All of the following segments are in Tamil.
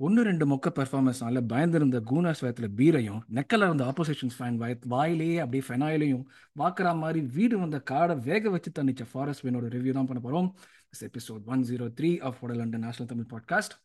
ஒன்று ரெண்டு மொக்க பெர்ஃபார்மன்ஸ்னால பயந்திருந்த கூனாஸ் வயத்தில் பீரையும் நெக்கல இருந்த ஆப்போசிஷன்ஸ் ஃபேன் வய வாயிலேயே அப்படியே ஃபெனாயிலையும் வாக்குற மாதிரி வீடு வந்த காடை வேக வச்சு தன்னிச்ச ஃபாரஸ்ட் வேனோட ரிவ்யூ தான் பண்ண போகிறோம் episode one zero three of the London national Tamil podcast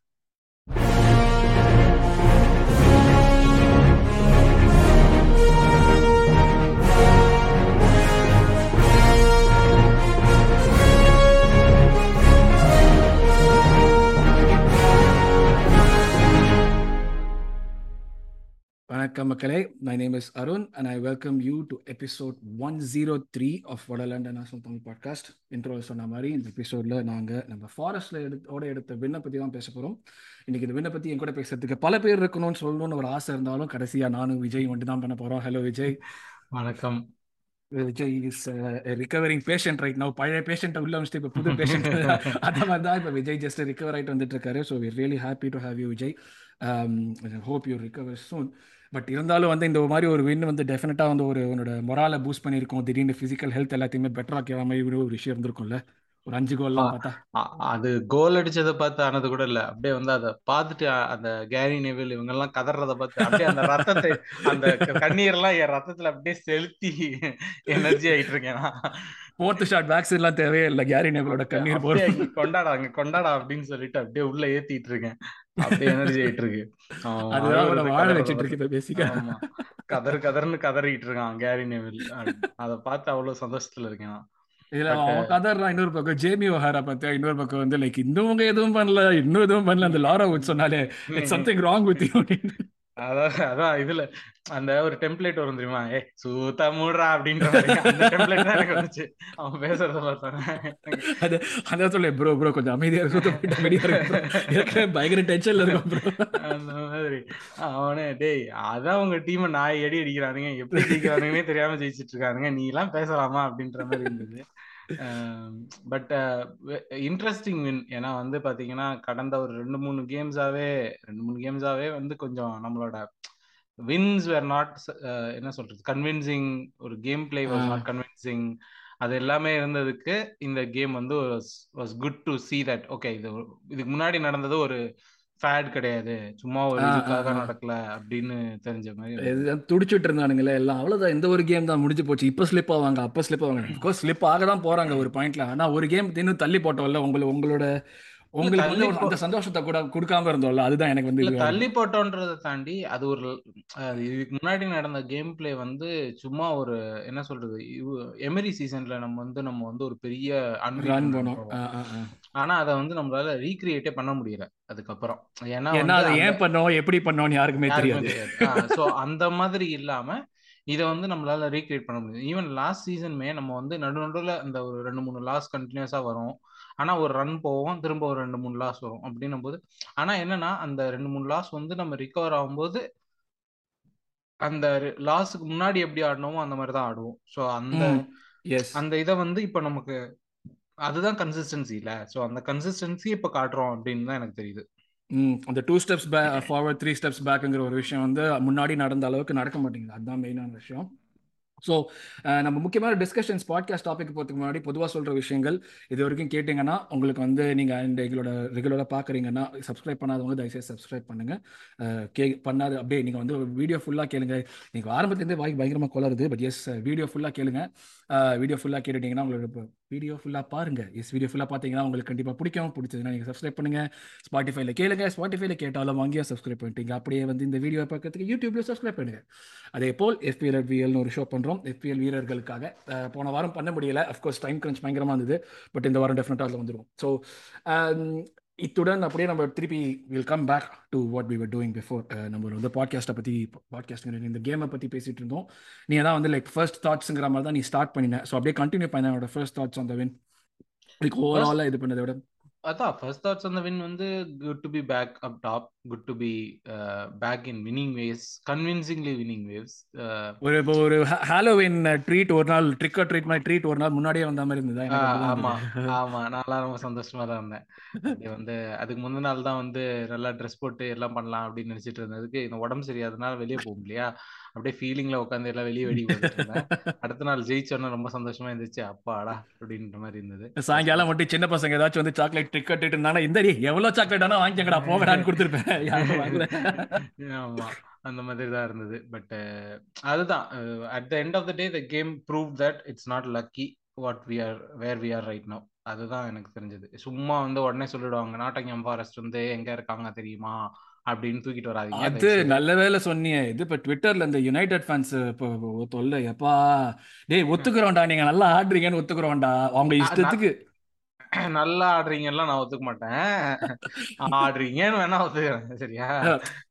வணக்கம் மக்களே. My name is Arun and I welcome you to episode one zero three of the London national Tamil podcast intro சொன்ன மாதிரி இந்த எபிசோடில் நாங்கள் நம்ம ஃபாரஸ்ட்டில் எடுத்தோட எடுத்த விண்ணை பற்றி தான் பேச போகிறோம் இன்றைக்கி இந்த விண்ணை பற்றி என் கூட பேசுறதுக்கு பல பேர் இருக்கணும்னு சொல்லணும்னு ஒரு ஆசை இருந்தாலும் கடைசியாக நானும் விஜய் மட்டும் தான் பண்ண போகிறோம் ஹலோ விஜய். வணக்கம். Vijay is recovering patient right no பழைய பேஷண்ட்டை உள்ள வச்சுட்டு இப்போ புது பேஷண்ட் அந்த மாதிரி தான் இப்போ விஜய் ஜஸ்ட் ரிகவர் ஆகிட்டு வந்துட்டு இருக்காரு. So we really happy to have you Vijay. Hope you recover soon but இருந்தாலும் வந்து இந்த மாதிரி ஒரு வின் வந்து டெஃபினட்டாக வந்து ஒரு உன்னோட மொராலை பூஸ்ட் பண்ணியிருக்கோம். திடீர்னு ஃபிசிக்கல் ஹெல்த் எல்லாத்தையுமே பெட்டர் ஆக்கிற மாதிரி ஒரு விஷயம் இருந்திருக்கும்ல. ஒரு அஞ்சு கோல்லாம் பார்த்தா. அது கோல் அடிச்சதை பார்த்து ஆனது கூட இல்ல. அப்படியே வந்து அதை பார்த்துட்டு அந்த கேரி நெவில் இவங்க எல்லாம் கதறத பார்த்து அப்படியே அந்த ரத்தத்தை அந்த கண்ணீர் எல்லாம் என் ரத்தத்துல அப்படியே செலுத்தி எனர்ஜி ஆயிட்டு இருக்கேன் ஃபோர்த் ஷாட் வேக்சின் எல்லாம் தேவையே இல்லை. கேரி நெவிலோட கண்ணீர் போட்டு கொண்டாடா அங்க கொண்டாடா அப்படின்னு சொல்லிட்டு அப்படியே உள்ள ஏத்திட்டு இருக்கேன். அப்படியே எனர்ஜி ஆயிட்டு இருக்கு. வாழ வச்சிட்டு இருக்கு பேசிக்கா கதர் கதர்னு கதறிட்டு இருக்கான் கேரி நெவில். அதை பார்த்து அவ்வளவு சந்தோஷத்துல இருக்கேன் இதுல அவன் கதறான் இன்னொரு பக்கம் ஜேமி ஓஹாரா பார்த்தா இன்னொரு பக்கம் வந்து லைக் இன்னும் எதுவும் பண்ணல இன்னும் எதுவும் பண்ணல. அந்த லாரா உட் சொன்னாலே சம்திங் ராங் வித் யூ அதான் அதான் இதுல அந்த ஒரு டெம்ப்ளேட் வரும் தெரியுமா? ஏ சூத்தா மூடுறா அப்படின்ற அந்த டெம்ப்ளேட் தான் எனக்கு வந்துச்சு. அவன் பேசுறத பார்த்தாங்க அது அதான் சொல்ல ப்ரோ ப்ரோ கொஞ்சம் அமைதியா சூத்த அமைதியா இருக்கு பயங்கர டென்ஷன்ல இருக்கும் ப்ரோ அந்த மாதிரி. அவனே டேய் அதான் உங்க டீமை நாய் அடி அடிக்கிறானுங்க. எப்படி ஜெயிக்கிறானுங்கன்னே தெரியாம ஜெயிச்சிட்டு இருக்கானுங்க. நீ எல்லாம் பேசலாமா? அப்படின்ற மாதிரி இருந்தது. பட் இன்ட்ரெஸ்டிங் வின் ஏன்னா வந்து பாத்தீங்கன்னா கடந்த ஒரு ரெண்டு மூணு கேம்ஸாவே ரெண்டு மூணு கேம்ஸாவே வந்து கொஞ்சம் நம்மளோட வின்ஸ் வேர் நாட் என்ன சொல்றது? கன்வின்சிங் ஒரு game play was not convincing அது எல்லாமே இருந்ததுக்கு இந்த கேம் வந்து was good to see that okay இது இதுக்கு முன்னாடி நடந்தது ஒரு ஃபேட் கிடையாது. சும்மா ஒரு இதுக்காக நடக்கல அப்படின்னு தெரிஞ்ச மாதிரி துடிச்சிட்டு இருந்தானுங்களே எல்லாம். அவ்வளவுதான். இந்த ஒரு கேம் தான் முடிஞ்சு போச்சு. இப்ப ஸ்லிப் ஆவாங்க அப்ப ஸ்லிப் ஆவாங்க. பிகாஸ் ஸ்லிப் ஆக தான் போறாங்க ஒரு பாயிண்ட்ல ஆனா ஒரு கேம் இன்னும் தள்ளி போட்டோம்ல உங்களை உங்களோட உங்களுக்கு வந்து அந்த சந்தோஷத்தை கூட கொடுக்காம இருந்தோம்ல அதுதான் எனக்கு வந்து தள்ளி போட்டோன்றதை தாண்டி அது ஒரு இதுக்கு முன்னாடி நடந்த கேம் பிளே வந்து சும்மா ஒரு என்ன சொல்றது எமரி சீசன்ல நம்ம வந்து நம்ம வந்து ஒரு பெரிய ரன் போனோம். ஆனா அதை வந்து நம்மளால ரீக்ரியேட்டே பண்ண முடியல அதுக்கப்புறம். ஏன்னா அதை ஏன் பண்ணோம் எப்படி பண்ணோம்னு யாருக்குமே தெரியாது. சோ அந்த மாதிரி இல்லாம இதை வந்து நம்மளால ரீக்ரியேட் பண்ண முடியும் ஈவன் லாஸ்ட் சீசனுமே நம்ம வந்து நடு நடுவில் அந்த ஒரு ரெண்டு மூணு லாஸ் கண்டினியூஸா வரும். ஆனா ஒரு ரன் போவோம் திரும்ப ஒரு ரெண்டு மூணு லாஸ் வரும் அப்படின்னும் போது ஆனா என்னன்னா அந்த ரெண்டு மூணு லாஸ் வந்து நம்ம ரிகவர் ஆகும்போது அந்த லாஸுக்கு முன்னாடி எப்படி ஆடணுமோ அந்த மாதிரி தான் ஆடுவோம். ஸோ அந்த அந்த இதை வந்து இப்ப நமக்கு அதுதான் கன்சிஸ்டன்சி இல்ல. ஸோ அந்த கன்சிஸ்டன்சி இப்ப காட்டுறோம் அப்படின்னு தான் எனக்கு தெரியுது. அந்த டூ ஸ்டெப்ஸ் பே ஃபார்வர்ட் த்ரீ ஸ்டெப்ஸ் பேக்குங்கிற ஒரு விஷயம் வந்து முன்னாடி நடந்த அளவுக்கு நடக்க மாட்டேங்குது. அதுதான் மெயினான விஷயம். ஸோ நம்ம முக்கியமான டிஸ்கஷன்ஸ் பாட்காஸ்ட் டாபிக் போகிறதுக்கு முன்னாடி பொதுவாக சொல்கிற விஷயங்கள் இது வரைக்கும் கேட்டிங்கன்னா உங்களுக்கு வந்து நீங்கள் இந்த எங்களோட ரெகுலராக பார்க்குறீங்கன்னா சப்ஸ்கிரைப் பண்ணாதவங்க தயவுசெய்து சப்ஸ்கிரைப் பண்ணுங்கள் கே பண்ணாது அப்படியே நீங்கள் வந்து வீடியோ ஃபுல்லாக கேளுங்க. நீங்கள் ஆரம்பத்துலேருந்தே வாய் பயங்கரமாக கொளருது பட் எஸ் வீடியோ ஃபுல்லாக கேளுங்க. வீடியோ ஃபுல்லாக கேட்டுட்டிங்கன்னா உங்களுக்கு வீடியோ ஃபுல்லாக பாருங்கள் எஸ் வீடியோ ஃபுல்லாக பார்த்தீங்கன்னா உங்களுக்கு கண்டிப்பாக பிடிக்கும். பிடிச்சதுன்னா நீங்கள் சப்ஸ்கிரைப் பண்ணுங்கள் ஸ்பாட்டிஃபைல கேளுங்க. ஸ்பாட்டிஃபைல கேட்டாலும் வாங்கியும் சப்ஸ்கிரைப் பண்ணிட்டீங்க. அப்படியே வந்து இந்த வீடியோ பார்க்கறதுக்கு யூடியூப்லேயும் சப்ஸ்கிரைப் பண்ணுங்கள் அதே போல் எஃபிஎல் விஎல்னு ஒரு ஷோ பண்ணுறோம் எஃபிஎல் வீரர்களுக்காக போன வாரம் பண்ண முடியல. அஃப்கோர்ஸ் டைம் கிரன்ச் பயங்கரமாக இருந்தது. பட் இந்த வாரம் டெஃபினட்டாக அதில் வந்துடும் ஸோ இத்துடன் அப்படியே நம்ம திருப்பி will come back to what we were doing before நம்ம வந்து பாட்காஸ்ட்டை பற்றி பாட்காஸ்ட் இந்த கேமை பற்றி பேசிட்டு இருந்தோம். நீ தான் வந்து லைக் ஃபர்ஸ்ட் தாட்ஸுங்கிற மாதிரி தான் நீ ஸ்டார்ட் பண்ணினேன் ஸோ அப்படியே கண்டினியூ பண்ண. என்னோட ஃபர்ஸ்ட் தாட்ஸ் அந்த வின் லைக் ஓவராலாக இது பண்ணதை விட. அதான் ஃபர்ஸ்ட் தாட்ஸ் அந்த வின் வந்து good to be back up top good to be back in winning ways convincingly winning ways ஒரு இப்போ ஒரு ஹாலோவின் ட்ரீட் ஒரு நாள் ட்ரிக் ஆர் ட்ரீட் மாதிரி ட்ரீட் ஒரு நாள் முன்னாடியே வந்த மாதிரி இருந்ததா? ஆமா ஆமா நான் ரொம்ப சந்தோஷமா தான் இருந்தேன். அது வந்து அதுக்கு முந்தின நாள் தான் வந்து நல்லா ட்ரெஸ் போட்டு எல்லாம் பண்ணலாம் அப்படின்னு நினைச்சிட்டு இருந்ததுக்கு இந்த உடம்பு சரியாதனால வெளியே போகும் இல்லையா அப்படியே ஃபீலிங்ல உட்காந்து எல்லாம் வெளியே வெடி அடுத்த நாள் ஜெயிச்சோன்னா ரொம்ப சந்தோஷமா இருந்துச்சு அப்பாடா! அப்படின்ற மாதிரி இருந்தது. சாயங்காலம் மட்டும் சின்ன பசங்க ஏதாச்சும் வந்து சாக்லேட் ட்ரிக் கட்டிட்டு இருந்தானா இந்த எவ்வளவு சாக்லேட் ஆனா வாங்கிக்கங்கடா போகடான்னு கொடுத்துருப்பேன். ஆமா அந்த மாதிரி தான் இருந்தது. பட் அதுதான். At the end of the day the game prove that it's not lucky what we are where we are right no அதுதான் எனக்கு தெரிஞ்சது. சும்மா வந்து உடனே சொல்லிடுவாங்க நாட்டங்கம் ஃபாரஸ்ட் வந்து எங்க இருக்காங்க தெரியுமா? அப்படின்னு தூக்கிட்டு வராதீங்க அது நல்ல வேலை சொன்னீங்க. இது இப்ப ட்விட்டர்ல இந்த யுனைடெட் ஃபேன்ஸ் இப்போ தொல்லை. எப்பா? டேய் ஒத்துக்கிறோம்டா. நீங்க நல்லா ஆடுறீங்கன்னு ஒத்துக்கிறோம்டா. அவங்க இஷ்டத்துக்கு. நல்லா ஆடுறீங்கலாம் நான் ஒத்துக்க மாட்டேன். ஆடுறீங்கன்னு வேணா ஒத்துக்கிறேன். சரியா?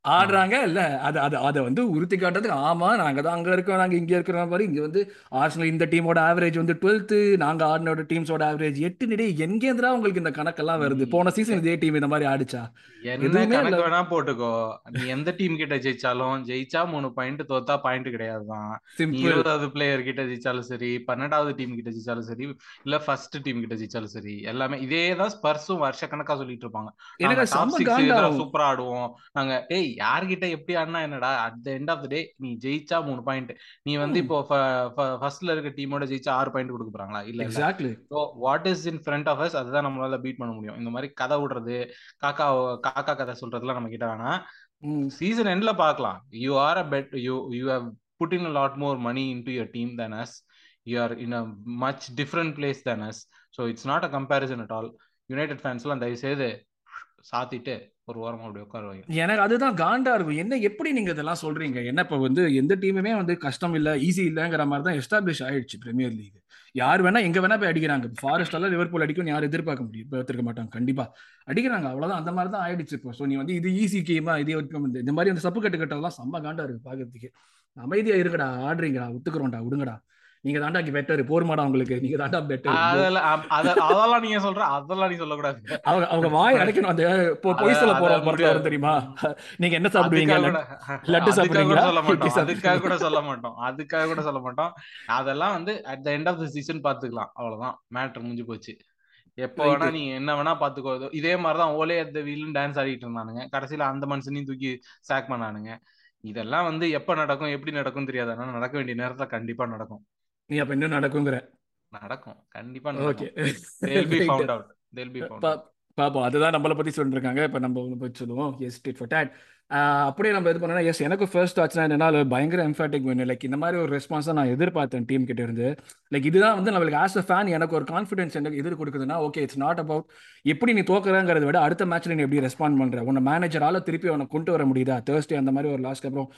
ஆடுறாங்க. இல்ல அது அது அதை வந்து உறுத்தி காட்டுறதுக்கு ஆமா நாங்க தான் அங்க இருக்கோம் நாங்க இங்க இருக்கிற மாதிரி இங்க வந்து ஆர்சனல் இந்த டீமோட ஆவரேஜ் வந்து டுவெல்த் நாங்க ஆடினோட டீம்ஸோட ஆவரேஜ் எட்டு நிலை எங்கேந்திரா உங்களுக்கு இந்த கணக்கெல்லாம் வருது? போன சீசன் இதே டீம் இந்த மாதிரி ஆடிச்சா? கணக்கு வேணா போட்டுக்கோ. நீ எந்த டீம் கிட்ட ஜெயிச்சாலும் ஜெயிச்சா மூணு பாயிண்ட் தோத்தா பாயிண்ட் கிடையாதுதான் இருபதாவது பிளேயர் கிட்ட ஜெயிச்சாலும் சரி பன்னெண்டாவது டீம் கிட்ட ஜெயிச்சாலும் சரி இல்ல ஃபர்ஸ்ட் டீம் கிட்ட ஜெயிச்சாலும் சரி எல்லாமே இதே தான் ஸ்பர்ஸும் வருஷ கணக்கா சொல்லிட்டு இருப்பாங்க. சூப்பரா ஆடுவோம். நாங்க ஏய் யார்கிட்ட எப்படி ஆடினா என்னடா at the end of the day நீ ஜெயிச்சா மூணு பாயிண்ட் நீ வந்து இப்போ ஃபர்ஸ்ட்ல இருக்க டீமோட ஜெயிச்சா ஆறு பாயிண்ட் கொடுக்க போறாங்களா? இல்ல exactly so what is in front of us அதுதான் நம்மளால பீட் பண்ண முடியும். இந்த மாதிரி கதை விடுறது காக்கா காக்கா கதை சொல்றதுலாம் நம்ம கிட்ட வேணாம். சீசன் எண்ட்ல பார்க்கலாம். You are a bet you you have put in lot more money into your team then as you are in a much different place then as so it's not a comparison at all United ஃபேன்ஸ்லாம் தயவு செய்து சாத்திட்டு ஒரு ஓரமா அப்படி உட்காருவாங்க. எனக்கு அதுதான் காண்டா இருக்கும். என்ன எப்படி நீங்க இதெல்லாம் சொல்றீங்க? என்ன இப்ப வந்து எந்த டீமுமே வந்து கஷ்டம் இல்ல ஈஸி இல்லங்கிற மாதிரி தான் எஸ்டாப்ளிஷ் ஆயிடுச்சு பிரீமியர் லீக் யார் வேணா எங்க வேணா போய் அடிக்கிறாங்க. ஃபாரஸ்ட் எல்லாம் லிவர்பூல் அடிக்கும் யாரும் எதிர்பார்க்க முடியும். இப்போ மாட்டாங்க. கண்டிப்பா. அடிக்கிறாங்க. அவ்வளவுதான். அந்த மாதிரி தான் ஆயிடுச்சு இப்போ. ஸோ நீ வந்து இது ஈஸி கேமா இதே இந்த மாதிரி அந்த சப்பு கட்டு கட்டெல்லாம் செம்ம காண்டா இருக்கு பாக்குறதுக்கு. அமைதியா இருக்கடா ஆடுறீங்கடா ஒத்துக்கிறோம்டா விடுங்கடா. நீங்க தாண்டா பெட்டர் போர்மாடா உங்களுக்கு. நீங்க தாண்டா பெட்டர் அதெல்லாம் நீங்க சொல்ற அதெல்லாம் நீ சொல்லக்கூடாது. அவங்க அவங்க வாய் அடைக்கணும். அந்த பொய் சொல்ல போற படத்துல தெரியுமா? நீங்க என்ன சாப்பிடுவீங்க? லட்டு சாப்பிடுவீங்களா? சொல்ல மாட்டோம். அதுக்காக கூட சொல்ல மாட்டோம். அதுக்காக கூட சொல்ல மாட்டோம். அதெல்லாம் வந்து at the end of the season பாத்துக்கலாம் அவ்வளவுதான். மேட்ரு முடிஞ்சு போச்சு. எப்போ வேணா நீ என்ன வேணா பாத்துக்கோ இதே மாதிரிதான் ஓலே அட் த வீலும் டான்ஸ் ஆடிட்டு இருந்தானுங்க. கடைசியில அந்த மனுஷனையும் தூக்கி சாக் பண்ணானுங்க. இதெல்லாம் வந்து எப்ப நடக்கும் எப்படி நடக்கும் தெரியாது. ஆனா நடக்க வேண்டிய நேரத்துல கண்டிப்பா நடக்கும். நீ அப்ப என்ன நடக்குங்கிற? நடக்கும். கண்டிப்பா ஓகே பாப்போம். அதுதான் நம்மளை பத்தி சொல்லிருக்காங்க. இப்ப நம்ம பத்தி சொல்லுவோம். எஸ் டிட் ஃபார் டேட் அப்படியே நம்ம இது பண்ணா எஸ் எனக்கு ஃபர்ஸ்ட் ஆச்சுன்னா என்னன்னா பயங்கர எம்ஃபாட்டிக் வேணும் லைக் இந்த மாதிரி ஒரு ரெஸ்பான்ஸ் நான் எதிர்பார்த்தேன் டீம் கிட்ட இருந்து. லைக் இதுதான் வந்து நம்மளுக்கு ஆஸ் அ ஃபேன் எனக்கு ஒரு கான்ஃபிடன்ஸ் எனக்கு எதிர் கொடுக்குதுன்னா ஓகே இட்ஸ் நாட் அபவுட் எப்படி நீ தோக்குறங்கிறத விட அடுத்த மேட்ச்ல நீ எப்படி ரெஸ்பாண்ட் பண்ற? உன்னை மேனேஜரால திருப்பி அவனை கொண்டு வர முடியுதா? தேர்ஸ்டே அந்த மாதிரி ஒரு லாஸ்ட் அப்புறம்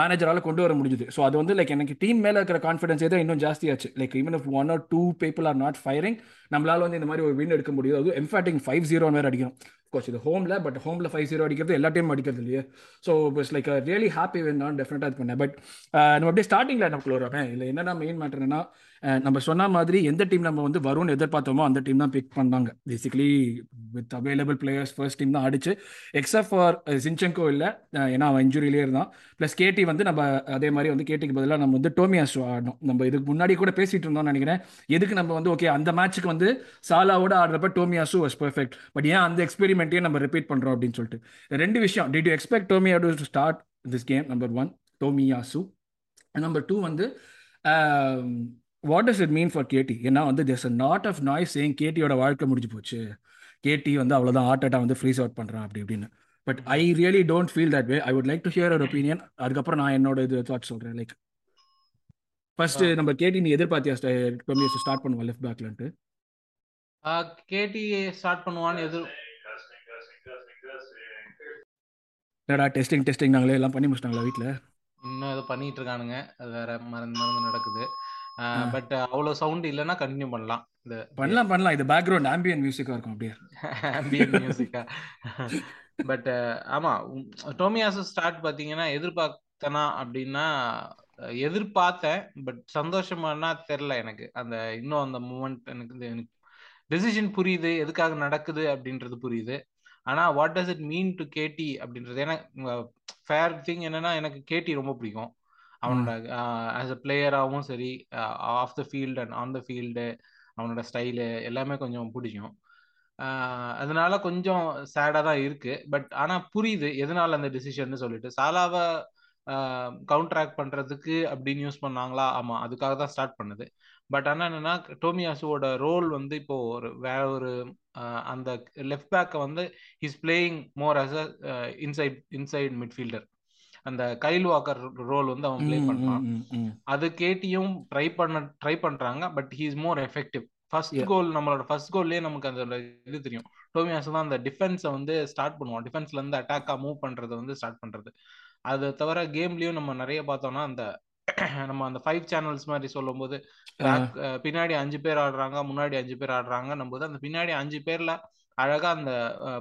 மேனேஜரால கொண்டு வர முடியுது ஸோ அது வந்து லைக் எனக்கு டீம் மேல இருக்கிற கான்ஃபிடன்ஸ் தான் இன்னும் ஜாஸ்தியாச்சு. Like even if one or two people are not firing நம்மளால வந்து இந்த மாதிரி ஒரு வின் எடுக்க முடியும். அது எம்ஃபாட்டிங் ஃபைவ் ஜீரோ வேறு அடிக்கணும். கோச் இது ஹோமில் பட் ஹோமில் ஃபைவ் ஜீரோ அடிக்கிறது எல்லா டைம் அடிக்கிறது இல்லையே. So it's like really happy when நான் டெஃபினட்டாக இது பண்ணேன். பட் நம்ம அப்படியே ஸ்டார்டிங்கில் நமக்குள்ள வரேன் இல்லை என்னென்ன மெயின் மேட்டர்னா நம்ம சொன்ன மாதிரி எந்த டீம் நம்ம வந்து வரும்னு எதிர்பார்த்தோமோ அந்த டீம் தான் பிக் பண்ணாங்க. Basically with available players first team தான் ஆடிச்சு எக்ஸப்ட் ஃபார் சின்செங்கோ இல்லை. ஏன்னா அவன் இன்ஜுரியிலே இருந்தான். ப்ளஸ் கேடி வந்து நம்ம அதே மாதிரி வந்து கேட்டிக்கு பதிலாக நம்ம வந்து டோமியாஸ் ஆடணும். நம்ம இதுக்கு முன்னாடி கூட பேசிட்டு இருந்தோம்னு நினைக்கிறேன். எதுக்கு நம்ம வந்து ஓகே அந்த மேட்ச்சுக்கு வந்து சாலாவோட ஆடுறப்ப டோமியாசு வாஸ் பர்ஃபெக்ட் பட் ஏன் அந்த எக்ஸ்பெரிமெண்ட்டையும் நம்ம ரிப்பீட் பண்ணுறோம் அப்படின்னு சொல்லிட்டு. ரெண்டு விஷயம். Did you expect Tomiyasu to start this game number one Tomiyasu number two வந்து what does it mean for KT ஏன்னா வந்து there's a lot of noise சேங் கேட்டியோட வாழ்க்கை முடிஞ்சு போச்சு. கேடி வந்து அவ்வளோதான் ஹார்ட் அட்டாக் வந்து ஃப்ரீஸ் அவுட் பண்ணுறான் அப்படி இப்படின்னு. But I really don't feel that way I would like to hear our opinion அதுக்கப்புறம் நான் என்னோட இது தாட் சொல்கிறேன் லைக் ஃபர்ஸ்ட் நம்ம கேடி நீ எதிர்பார்த்தியா ஸ்டார்ட் பண்ணுவா லெஃப்ட் பேக்லன்ட்டு கேடி ஸ்டார்ட் பண்ணுவான்னு எதிர் என்னடா டெஸ்டிங் டெஸ்டிங் நாங்களே எல்லாம் பண்ணி முடிச்சிட்டாங்களா வீட்டில் இன்னும் ஏதோ பண்ணிட்டு இருக்கானுங்க. அது வேற மறந்து மறந்து நடக்குது. பட் அவ்வளவு சவுண்ட் இல்லைன்னா கண்டினியூ பண்ணலாம். இந்த பண்ணலாம் பண்ணலாம். இது பேக்ரவுண்ட் ஆம்பியன் மியூசிக்கா இருக்கும் அப்படியே. ஆம்பியன் மியூசிக்கா பட் ஆமா டோமியாஸ் ஸ்டார்ட் பாத்தீங்கன்னா எதிர்பார்த்தனா அப்படின்னா எதிர்பார்த்தேன் பட் சந்தோஷமானா தெரில எனக்கு. அந்த இன்னும் அந்த மூமெண்ட் எனக்கு எனக்கு டெசிஷன் புரியுது எதுக்காக நடக்குது அப்படின்றது புரியுது. ஆனா what does it mean to KT அப்படின்றது ஏன்னா ஃபேர் திங் என்னன்னா எனக்கு கேடி ரொம்ப பிடிக்கும். அவனோட ஆஸ் அ பிளேயராகவும் சரி off the field and on the field அவனோட ஸ்டைலு எல்லாமே கொஞ்சம் பிடிக்கும். அதனால கொஞ்சம் சேடாக தான் இருக்கு. பட் ஆனால் புரியுது எதனால அந்த டிசிஷன் சொல்லிட்டு. சாலாவை கவுண்டராக்ட் பண்றதுக்கு அப்படின்னு யூஸ் பண்ணாங்களா? ஆமா அதுக்காக தான் ஸ்டார்ட் பண்ணுது. பட் ஆனா என்னன்னா டோமியாசுவோட ரோல் வந்து இப்போ ஒரு வேற ஒரு அந்த லெஃப்ட் பேக்கை வந்து is playing more as a inside inside midfielder அந்த கைல் வாக்கர் ரோல் வந்து அவன் பிளே பண்றான். அது கேட்டியும் ட்ரை பண்ண ட்ரை பண்றாங்க but he is more effective first goal நம்மளோட ஃபர்ஸ்ட் கோல்லே நமக்கு அந்த இது தெரியும். டோமியாஸ் தான் அந்த டிஃபென்ஸை வந்து ஸ்டார்ட் பண்ணுவோம் டிஃபென்ஸ்ல இருந்து அட்டாக்கா மூவ் பண்றதை வந்து ஸ்டார்ட் பண்றது. அது தவிர கேம்லயும் நம்ம நிறைய பார்த்தோம்னா அந்த நம்ம அந்த ஃபைவ் சேனல்ஸ் மாதிரி சொல்லும் போது பின்னாடி அஞ்சு பேர் ஆடுறாங்க முன்னாடி அஞ்சு பேர் ஆடுறாங்க போது அந்த பின்னாடி அஞ்சு பேர்ல அழகா அந்த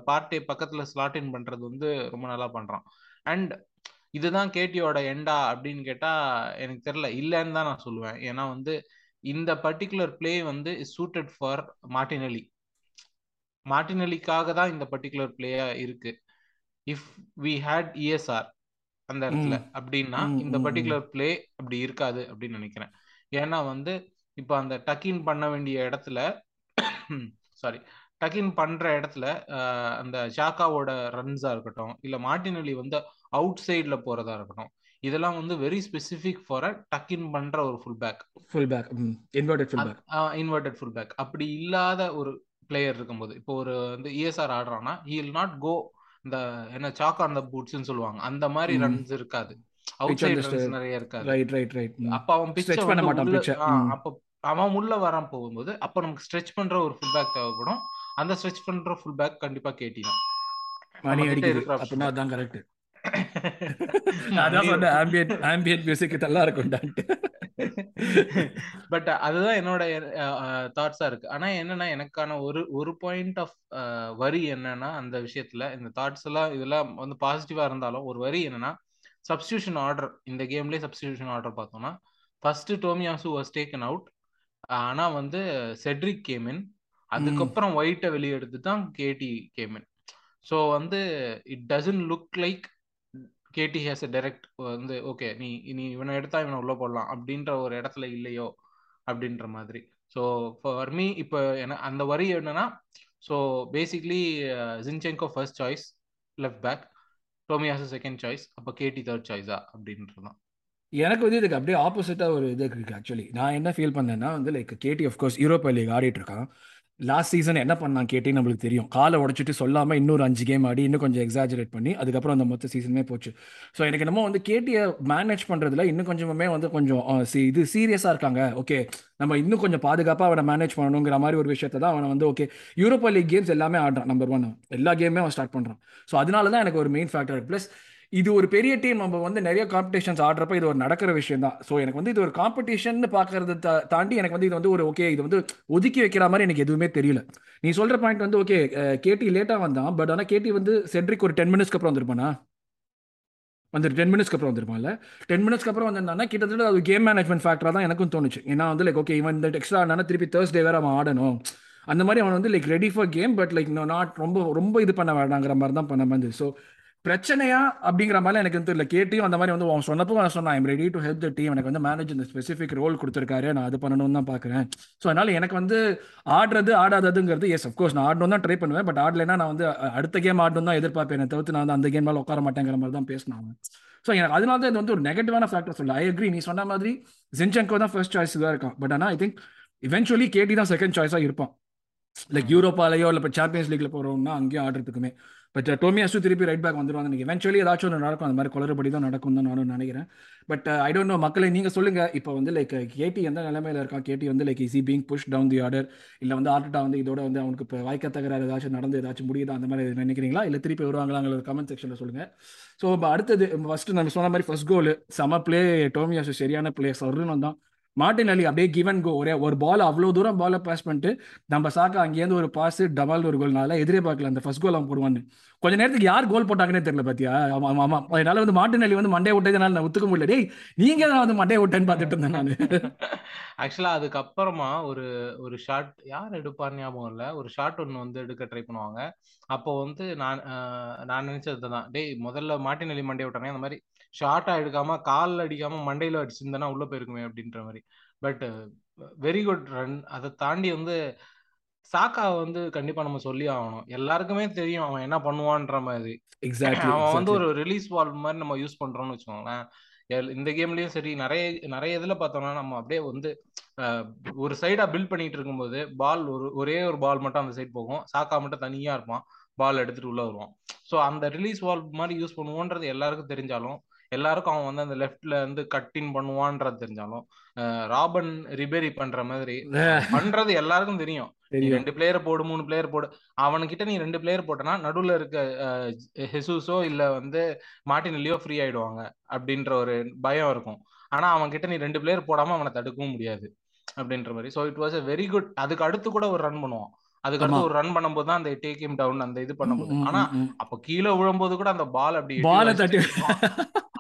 பார்ட்டி பக்கத்துல ஸ்லாட் இன் பண்றது வந்து ரொம்ப நல்லா பண்றான். அண்ட் இதுதான் கேட்டியோட எண்டா அப்படின்னு கேட்டா எனக்கு தெரியல. இல்லைன்னு தான் நான் சொல்லுவேன். ஏன்னா வந்து இந்த பர்டிகுலர் பிளே வந்து சூட்டட் ஃபார் மார்டினலி மார்டினலிக்காக தான் இந்த பர்டிகுலர் பிளேயா இருக்கு. இஃப் வி ஹேட் இஎஸ்ஆர் அந்த இடத்துல அப்படின்னா இந்த பர்டிகுலர் பிளே அப்படி இருக்காது அப்படின்னு நினைக்கிறேன். ஏன்னா வந்து இப்போ அந்த டக்கின் பண்ண வேண்டிய இடத்துல சாரி டக்கின் பண்ற இடத்துல அந்த ஷாக்காவோட ரன்ஸா இருக்கட்டும் இல்ல மார்டினலி வந்து அவுட் சைட்ல போறதா இருக்கட்டும். இதெல்லாம் வந்து very specific for a tuck in பண்ற ஒரு full back full back inverted full back inverted full back அப்படி இல்லாத ஒரு பிளேயர் இருக்கும்போது இப்போ ஒரு வந்து இஎஸ்ஆர் ஆடுறான்னா ஹி வில் நாட் கோ இந்த என்ன சாக் ஆன் த பூட்ஸ்னு சொல்லுவாங்க. அந்த மாதிரி ரன்ஸ் இருக்காது. அவுட் சைடு ரன்ஸ் நிறைய இருக்காது. ரைட் ரைட் ரைட் அப்ப அவன் பிட்ச் பண்ண மாட்டான் அப்ப அவன் உள்ள வரான் போகும்போது அப்ப நமக்கு ஸ்ட்ரெச் பண்ற ஒரு ஃபுல் பேக் தேவைப்படும். அந்த ஸ்ட்ரெச் பண்ற ஃபுல் பேக் கண்டிப்பா கேட்டினா மணி அடிக்குது. அப்படின்னா அதான் கரெக்ட் அதான் சொன்னேன் ஆம்பியன்ட் ஆம்பியன்ட் மியூசிக் நல்லா இருக்கும்டான்ட்டு. பட் அதுதான் என்னோட தாட்ஸா இருக்கு. ஆனா என்னன்னா எனக்கான ஒரு ஒரு பாயிண்ட் ஆஃப் வரி என்னன்னா அந்த விஷயத்துல இந்த தாட்ஸ் எல்லாம் இதெல்லாம் வந்து பாசிட்டிவா இருந்தாலும் ஒரு வரி என்னன்னா சப்ஸ்டியூஷன் ஆர்டர் இந்த கேம்லயே சப்ஸ்டியூஷன் ஆர்டர் பார்த்தோம்னா first Tomiyasu was taken out ஆனா வந்து செட்ரிக் கேமின் அதுக்கப்புறம் ஒயிட்டை வெளியே எடுத்து தான் கேடி கேமின் ஸோ வந்து it doesn't look like KT has a direct வந்து ஓகே நீ நீ இவனை எடுத்தா இவனை உள்ள போடலாம். அப்படின்ற ஒரு இடத்துல இல்லையோ அப்படின்ற மாதிரி. ஸோ ஃபார் மீ இப்போ என்ன அந்த வரி என்னன்னா so basically Zinchenko first choice left back Tomiyasu second choice அப்போ கேடி தேர்ட் சாய்ஸா அப்படின்றதான் எனக்கு வந்து இதுக்கு அப்படியே ஆப்போசிட்டாக ஒரு இது இருக்கு ஆக்சுவலி நான் என்ன ஃபீல் பண்ணேன்னா வந்து like KT of course Europa League ஆடிட்டு இருக்கான். லாஸ்ட் சீசன் என்ன பண்ணான் கேட்டே நம்மளுக்கு தெரியும். காலை உடச்சிட்டு சொல்லாமல் இன்னொரு அஞ்சு கேம் ஆடி இன்னும் கொஞ்சம் எக்ஸாஜரேட் பண்ணி அதுக்கப்புறம் அந்த மொத்த சீசனே போச்சு. ஸோ எனக்கு என்னமோ வந்து கேட்டியை மேனேஜ் பண்ணுறதுல இன்னும் கொஞ்சமே வந்து கொஞ்சம் இது சீரியஸாக இருக்காங்க. ஓகே நம்ம இன்னும் கொஞ்சம் பாதுகாப்பாக அவனை மேனேஜ் பண்ணணுங்கிற மாதிரி ஒரு விஷயத்தை தான் அவனை வந்து ஓகே யூரோப்பா லீக் கேம்ஸ் எல்லாமே ஆடுறான் நம்பர் ஒன் எல்லா கேமுமே அவன் ஸ்டார்ட் பண்ணுறான் ஸோ அதனால தான் எனக்கு ஒரு மெயின் ஃபேக்டர் ப்ளஸ் இது ஒரு பெரிய டீம் நம்ம வந்து நிறைய காம்படிஷன்ஸ் ஆடுறப்ப இது ஒரு நடக்கிற விஷயம் தான் ஸோ எனக்கு வந்து இது ஒரு காம்படிஷன் பார்க்கறது தாண்டி எனக்கு வந்து இது வந்து ஒரு ஓகே இது வந்து ஒதுக்கி வைக்கிற மாதிரி எனக்கு எதுவுமே தெரியல. நீ சொல்ற பாயிண்ட் வந்து ஓகே கேட்டி லேட்டாக வந்தான் பட் ஆனால் கேட்டி வந்து செட்ரிக் ஒரு டென் மினிட்ஸ்க்கு அப்புறம் வந்துருப்பானா? வந்து டென் மினிட்ஸ்க்கு அப்புறம் வந்துருப்பான்ல டென் மினிட்ஸ்க்கு அப்புறம் வந்திருந்தானா கிட்டத்தட்ட அது கேம் மேனேஜ்மெண்ட் ஃபேக்டராக தான் எனக்கும் தோணுச்சு. ஏன்னா வந்து லைக் ஓகே இவன் இந்த எக்ஸ்ட்ரா ஆனா திருப்பி தேர்ஸ்டே வேற அவன் ஆடணும். அந்த மாதிரி அவன் வந்து like ready for game but like not ரொம்ப ரொம்ப இது பண்ண வேண்டாங்கிற மாதிரி தான் பண்ண மாதிரி ஸோ பிரச்சனையா அப்படிங்கிற மாதிரி எனக்கு தெரியல. கேட்டியும் அந்த மாதிரி வந்து அவன் சொன்னப்போ நான் சொன்னேன் I'm ready to help the team எனக்கு வந்து மேனேஜ் இந்த ஸ்பெசிஃபிக் ரோல் கொடுத்துருக்காரு நான் அது பண்ணணும்னு தான் பார்க்குறேன் ஸோ அதனால எனக்கு வந்து ஆடுறது ஆடாததுங்கிறது எஸ் அஃப்கோர்ஸ் நான் ஆடணும் தான் ட்ரை பண்ணுவேன். பட் ஆடலைன்னா நான் வந்து அடுத்த கேம் ஆடணும் தான் எதிர்பார்ப்பேன். தவிர்த்து நான் வந்து அந்த கேம் மேலே உட்கார மாட்டேங்கிற மாதிரி தான் பேசினாங்க ஸோ எனக்கு அதனால தான் இது வந்து ஒரு நெகட்டிவான ஃபேக்டர் சொல்ல ஐ அக்ரி நீ சொன்ன மாதிரி ஜின்சங்கோ தான் ஃபர்ஸ்ட் சாய்ஸ் தான் இருக்கான். பட் ஆனால் ஐ திங்க் இவென்ச்சுவலி கேட்டி தான் செகண்ட் சாய்ஸாக இருப்பான். லைக் யூரோப்பாலேயோ இல்லை இப்போ சாம்பியன்ஸ் லீக்ல போகிறோம்னா அங்கேயும் ஆடுறதுக்குமே. பட் டோமியாசு uh, திருப்பி ரைட் பேக் வந்துருவாங்க எனக்கு எவென்ச்சுவலி ஏதாச்சும் ஒன்று நடக்கும். அந்த மாதிரி குளறுபடி தான் நடக்கும் தான் நானும் நினைக்கிறேன். பட் ஐ டோன்ட் நோ மக்களை நீங்கள் சொல்லுங்கள் இப்போ வந்து லைக் கேட்டி எந்த நிலைமையில் இருக்கா கேட்டி வந்து like is being push down the order இல்லை வந்து ஆர்டா வந்து இதோட வந்து அவனுக்கு இப்போ வாய்க்க தகராறு ஏதாச்சும் நடந்து ஏதாச்சும் முடியுதா? அந்த மாதிரி நினைக்கிறீங்களா? இல்லை திருப்பி வருவாங்களாங்கிற கமெண்ட் செக்ஷனில் சொல்லுங்கள் ஸோ இப்போ அடுத்தது ஃபஸ்ட்டு நம்ம சொன்ன மாதிரி ஃபர்ஸ்ட் கோல் சம பிளே டோமியாசு சரியான பிளே சொல்லுன்னு தான் மார்டின் அலி அப்படியே கிவன் கோ ஒரே ஒரு பால் அவ்வளோ தூரம் பாலை பாஸ் பண்ணிட்டு நம்ம சாக்கா அங்கேருந்து ஒரு பாஸ் டபால் ஒரு கோல்னால எதிரே பார்க்கல அந்த ஃபர்ஸ்ட் கோல் அவன் போடுவான்னு. கொஞ்ச நேரத்துக்கு யார் கோல் போட்டாங்கன்னே தெரியல பாத்தியா? ஆமா ஆமா அதனால வந்து மார்டின் அலி வந்து மண்டே விட்டதுனால நான் ஒத்துக்க முடியல. டேய் நீங்க தான் வந்து மண்டே விட்டேன்னு பார்த்துட்டு இருந்தேன் நான். ஆக்சுவலா அதுக்கப்புறமா ஒரு ஒரு ஷாட் யார் எடுப்பார் ஞாபகம் இல்லை. ஒரு ஷாட் ஒன்று வந்து எடுக்க ட்ரை பண்ணுவாங்க. அப்போ வந்து நான் நான் நினைச்சது தான் டேய் முதல்ல மார்டின் அலி மண்டே விட்டானே அந்த மாதிரி ஷார்ட்டா எடுக்காம கால் அடிக்காம மண்டையில அடிச்சிருந்தேன்னா உள்ள போயிருக்குமே அப்படின்ற மாதிரி. பட் வெரி குட் ரன் அதை தாண்டி வந்து சாக்கா வந்து கண்டிப்பா நம்ம சொல்லி ஆகணும். எல்லாருக்குமே தெரியும் அவன் என்ன பண்ணுவான்ற மாதிரி. அவன் வந்து ஒரு ரிலீஸ் பால் மாதிரி நம்ம யூஸ் பண்றோம்னு வச்சுக்கோங்களேன். இந்த கேம்லயும் சரி நிறைய நிறைய இதுல பார்த்தோம்னா நம்ம அப்படியே வந்து ஒரு சைடா பில்ட் பண்ணிட்டு இருக்கும்போது பால் ஒரு ஒரே ஒரு பால் மட்டும் அந்த சைடு போகும். சாக்கா மட்டும் தனியா இருப்பான். பால் எடுத்துட்டு உள்ள வருவான். ஸோ அந்த ரிலீஸ் பால் மாதிரி யூஸ் பண்ணுவோன்றது எல்லாருக்கும் தெரிஞ்சாலும் எல்லாருக்கும் அவன் வந்து அந்த லெஃப்ட்ல இருந்து கட்டின் பண்ணுவான்றது தெரிஞ்சாலும் ராபன் ரிபேரி பண்ற மாதிரி பண்றது எல்லாருக்கும் தெரியும். நீ ரெண்டு பிளேயர் போடு மூணு பிளேயர் போடு. அவனுக்கிட்ட நீ ரெண்டு பிளேயர் போட்டனா நடுவுல இருக்க ஹெசூஸோ இல்ல வந்து மார்டினல்லியோ ஃப்ரீ ஆயிடுவாங்க அப்படின்ற ஒரு பயம் இருக்கும். ஆனா அவன் கிட்ட நீ ரெண்டு பிளேயர் போடாம அவனை தடுக்கவும் முடியாது அப்படின்ற மாதிரி. So it was a very good அதுக்கு அடுத்து கூட ஒரு ரன் பண்ணுவான். அதுக்கு அடுத்து ஒரு ரன் பண்ணும்போது தான் அந்த டேக் இம் டவுன் அந்த இது பண்ணும்போது. ஆனா அப்ப கீழே விழும்போது கூட அந்த பால் அப்படி பால தட்டி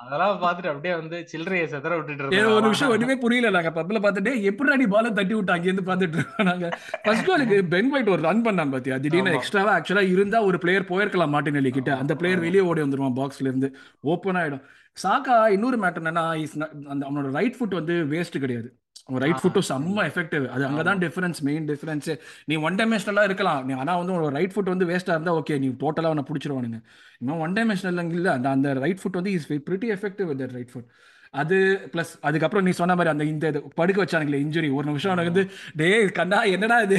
அதெல்லாம் பாத்துட்டு அப்படியே வந்து சில்லறைய செதற விட்டுட்டு ஒரு விஷயம் ஒண்ணுமே புரியல. நாங்க பப்ல பாத்துட்டு எப்படி அடி பால தட்டி விட்டு அங்க இருந்து பாத்துட்டு இருக்கோம் நாங்க ஃபர்ஸ்ட் பாலுக்கு பென் வைட் ஒரு ரன் பண்ணான் பாத்தியா? திடீர்னு எக்ஸ்ட்ராவா ஆக்சுவலா இருந்தா ஒரு பிளேயர் போயிருக்கலாம் மார்டினெல்லி கிட்ட. அந்த பிளேயர் வெளியே ஓடி வந்துருவான் பாக்ஸ்ல இருந்து. ஓப்பன் ஆயிடும். சாக்கா இன்னொரு மேட்டர் என்னன்னா அந்த அவனோட ரைட் ஃபுட் வந்து வேஸ்ட் கிடையாது. ரைட் ஃபுட்டும் செம்ம எஃபெக்டிவ் அது அங்கதான் டிஃபரன்ஸ் மெயின் டிஃபரன்ஸ் நீ ஒன் டைமென்ஷனலா இருக்கலாம். நீ ஆனா வந்து ஒரு ரைட் ஃபுட் வந்து வேஸ்டா இருந்தா ஓகே நீ டோட்டலா அவனை பிடிச்சிருவானுங்க இன்னும் ஒன் டைமென்ஷனல் இல்ல. அந்த அந்த ரைட் ஃபுட் வந்து is pretty effective with right foot அது பிளஸ் அதுக்கப்புறம் நீ சொன்ன மாதிரி அந்த இந்த படுக்க வச்சானுங்களே இன்ஜுரி ஒரு நிமிஷம் அவனுக்கு வந்து டே கண்ணா என்னடா இது?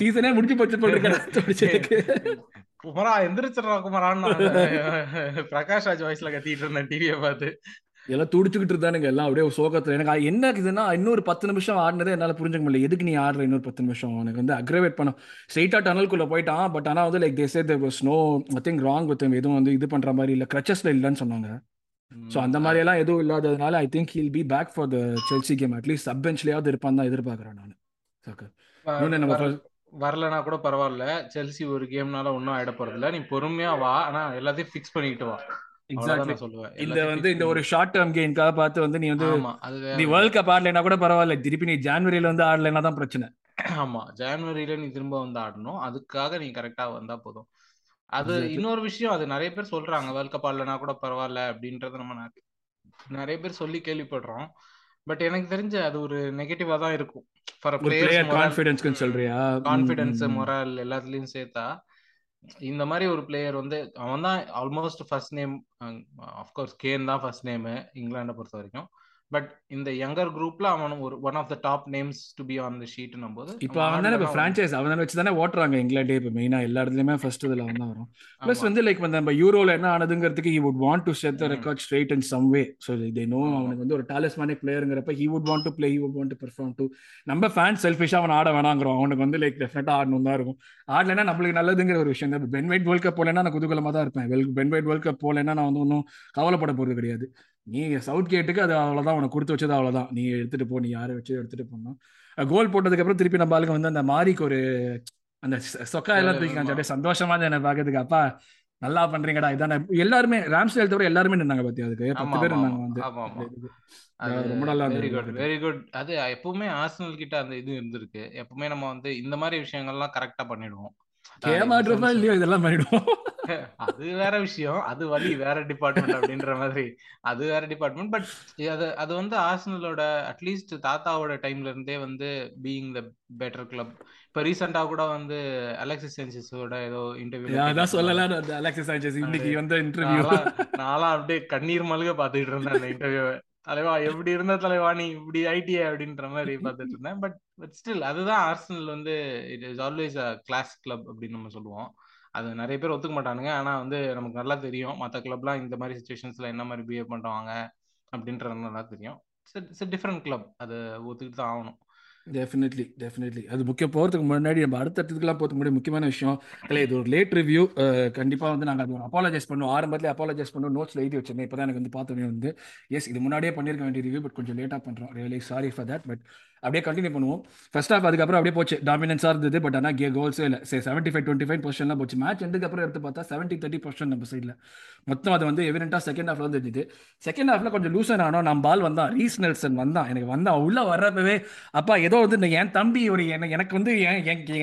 சீசனே முடிச்சு போச்சு போட்டுருக்கேன் குமரா எந்திரிச்சிடறா குமரான்னு பிரகாஷ் ராஜ் வாய்ஸ்ல கத்திட்டு இருந்தேன் டிவியை பார்த்து. எல்லாம் துடிச்சுக்கிட்டு இருந்தானுங்க. எல்லாம் அப்படியே சோகத்துல. எனக்கு என்ன இதுன்னா இன்னொரு பத்து நிமிஷம் ஆடினதே என்னால புரிஞ்சுக்க முடியல. எதுக்கு நீ ஆடுற இன்னொரு பத்து நிமிஷம்? எனக்கு வந்து அக்ரவேட் பண்ண ஸ்ட்ரெயிட்டா டனல்குள்ள போயிட்டான். பட் ஆனா வந்து லைக் தேசே there was no nothing wrong with எதுவும் வந்து இது பண்ற மாதிரி இல்ல. கிரச்சஸ்ல இல்லைன்னு சொன்னாங்க. ஸோ அந்த மாதிரி எல்லாம் எதுவும் இல்லாததுனால I think he'll be back for the Chelsea game at least sub பெஞ்ச்லயாவது இருப்பான் தான் எதிர்பார்க்கறேன் நான். வரலனா கூட பரவாயில்ல. செல்சி ஒரு கேம்னால ஒன்றும் ஆயிட போறது இல்ல நீ பொறுமையா வா. ஆனா எல்லாத்தையும் ஃபிக்ஸ் பண்ணிட்டு வா. எக்ஸாக்ட்லி இந்த வந்து இந்த ஒரு ஷார்ட் டேர்ம் கெயின்காக பார்த்து வந்து நீ வந்து நீ வேர்ல்ட் கப் ஆடலைனா கூட பரவாயில்ல. திருப்பி நீ ஜான்வரியில வந்து ஆடலைனா தான் பிரச்சனை. ஆமா ஜான்வரியில நீ திரும்ப வந்து ஆடணும். அதுக்காக நீ கரெக்டா வந்தா போதும். அது இன்னொரு விஷயம் அது நிறைய பேர் சொல்றாங்க வேர்ல்ட் கப் ஆடலைனா கூட பரவாயில்ல அப்படின்றத நம்ம நிறைய பேர் சொல்லி கேள்விப்படுறோம். பட் எனக்கு தெரிஞ்ச அது ஒரு நெகட்டிவா தான் இருக்கும். ஃபார் பிளேயர் கான்ஃபிடன்ஸ்க்கு சொல்றியா? கான்ஃபிடன்ஸ் மொரல் எல்லாத்துலயும் சேர்த்தா இந்த மாதிரி ஒரு பிளேயர் வந்து அவன் தான் almost first name of course Kane தான் ஃபர்ஸ்ட் நேமு இங்கிலாண்டை பொறுத்த வரைக்கும் பட் இந்த யங்கர் குரூப்ல அவன் ஒரு one of the top names to be on the sheet போது இப்போ அவன் தானே இப்போ ஃப்ரான்ச்சைஸ் அவன் வச்சு தானே ஓட்டுறாங்க இங்கிலாண்டே இப்போ மெயினா எல்லா இடத்துலயுமே ஃபர்ஸ்ட் இதுல வந்து வரும். ப்ளஸ் வந்து லைக் நம்ம யூரோல என்ன ஆனதுங்கிறதுக்கு he would want to set the record straight in some way so they know அவனுக்கு வந்து ஒரு talismanic பிளேயருங்கிறப்ப he would want to play he would want to perform to நம்ம ஃபேன் செல்ஃபிஷா அவன் ஆட வேணாங்கிறோம். அவனுக்கு வந்து லைக் டெஃபினட்டா ஆடணும் தான் இருக்கும். ஆடலைன்னா நம்மளுக்கு நல்லதுங்கிற ஒரு விஷயம் தான். பென் வைட் வேர்ல்ட் கப் போலன்னா நான் குதூகலமா தான் இருப்பேன். Well Ben White World Cup போலன்னா நான் வந்து ஒன்றும் கவலைப்பட போறது கிடையாது. நீ சவுத் கேட்டுக்கு அது அவ்வளோதான் உனக்கு கொடுத்து வச்சது அவ்வளோதான் நீ எடுத்துட்டு போ நீ யாரை வச்சு எடுத்துட்டு போனோம் கோல் போட்டதுக்கு அப்புறம் திருப்பி நம்ம ஆளுங்க வந்து அந்த மாரிக்கு ஒரு அந்த சொக்கா எல்லாம் தூக்கி அப்படியே சந்தோஷமா என்ன பாக்குறதுக்கு அப்பா நல்லா பண்றீங்கடா. இதான எல்லாருமே ராம்ஸ்டேல் தவிர எல்லாருமே நின்னாங்க பாத்தி அதுக்கு பத்து பேர் இருந்தாங்க வந்து. ரொம்ப நல்லா வெரி குட் வெரி குட் அது எப்பவுமே ஆர்சனல் கிட்ட அந்த இது இருந்திருக்கு. எப்பவுமே நம்ம வந்து இந்த மாதிரி விஷயங்கள்லாம் கரெக்டா பண்ணிடுவோம். ஏமாற்றமா இல்லையோ இதெல்லாம் பண்ணிடுவோம். அது வேற விஷயம். அது வழி வேற டிபார்ட்மெண்ட் அப்படின்ற மாதிரி. அது வேற டிபார்ட்மெண்ட் பட் அது அது வந்து ஆர்சனலோட அட்லீஸ்ட் தாத்தாவோட டைம்ல இருந்தே வந்து பீயிங் த பெட்டர் கிளப் இப்ப ரீசெண்டா கூட வந்து அலெக்சிஸ் சாnchez-ஓட ஏதோ இன்டர்வியூ அதான் சொல்லலாம் அலெக்சிஸ் சாnchez இன்னைக்கு வந்த இன்டர்வியூ நான்லாம் அப்படியே கண்ணீர் மல்க பாத்துட்டு இருந்தேன் அந்த இன்டர்வியூவை தலைவா எப்படி இருந்த தலைவா நீ இப்படி ஐடியா அப்படின்ற மாதிரி பார்த்துட்டு இருந்தேன். பட் பட் ஸ்டில் அதுதான் ஆர்சனல் வந்து it is always a class club அப்படின்னு நம்ம சொல்லுவோம். அது நிறைய பேர் ஒத்துக்க மாட்டானுங்க. ஆனால் வந்து நமக்கு நல்லா தெரியும். மற்ற கிளப்லாம் இந்த மாதிரி சுச்சுவேஷன்ஸில் என்ன மாதிரி பிஹேவ் பண்ணுவாங்க அப்படின்றது நல்லா தெரியும். இட்ஸ் டிஃப்ரெண்ட் கிளப் அது ஒத்துக்கிட்டு தான் ஆகணும். டெஃபினெட்லி டெஃபினெட்லி அது முக்கியம். போகிறதுக்கு முன்னாடி நம்ம அடுத்த இடத்துக்குலாம் போகிறதுக்கு முன்னாடி முக்கியமான விஷயம் இல்லை இது ஒரு லேட் ரிவ்யூ கண்டிப்பாக வந்து நாங்கள் அது அப்பாலஜைஸ் பண்ணுவோம். ஆரம்பத்தில் அப்பாலஜைஸ் பண்ணுவோம். நோட்ஸில் எழுதி வச்சிருந்தேன். இப்போ தான் எனக்கு வந்து பார்த்தோன்னே வந்து எஸ் இது முன்னாடியே பண்ணியிருக்க வேண்டிய ரிவ்யூ பட் கொஞ்சம் லேட்டாக பண்ணுறோம் really sorry for that but அப்படியே கண்டினியூ பண்ணுவோம். ஃபர்ஸ்ட் ஆஃப் அதுக்கப்புறம் அப்படியே போச்சு. டாமினன்ஸாக இருந்தது பட் ஆனால் கே கோல்ஸே இல்லை. சரி செவன்ட்டி ஃபைவ் டுவெண்ட்டி ஃபைவ் பொசிஷன்லாம் போச்சு. மேட்ச் எண்டுக்கு அப்புறம் எடுத்து பார்த்தா செவன்ட்டி தேர்ட்டி பொசிஷன் நம்ம சைடில் மொத்தம் அது வந்து எவிடென்ட்டாக செகண்ட் ஹாஃப்ல வந்து இருந்தது. செகண்ட் ஹாஃப்ல கொஞ்சம் லூசன் ஆனோம். நம்ம பால் வந்தான். ரீஸ் நெல்சன் வந்தான். எனக்கு வந்தான். உள்ள வர்றப்பவே அப்பா ஏதோ வந்து என் தம்பி ஒரு எனக்கு வந்து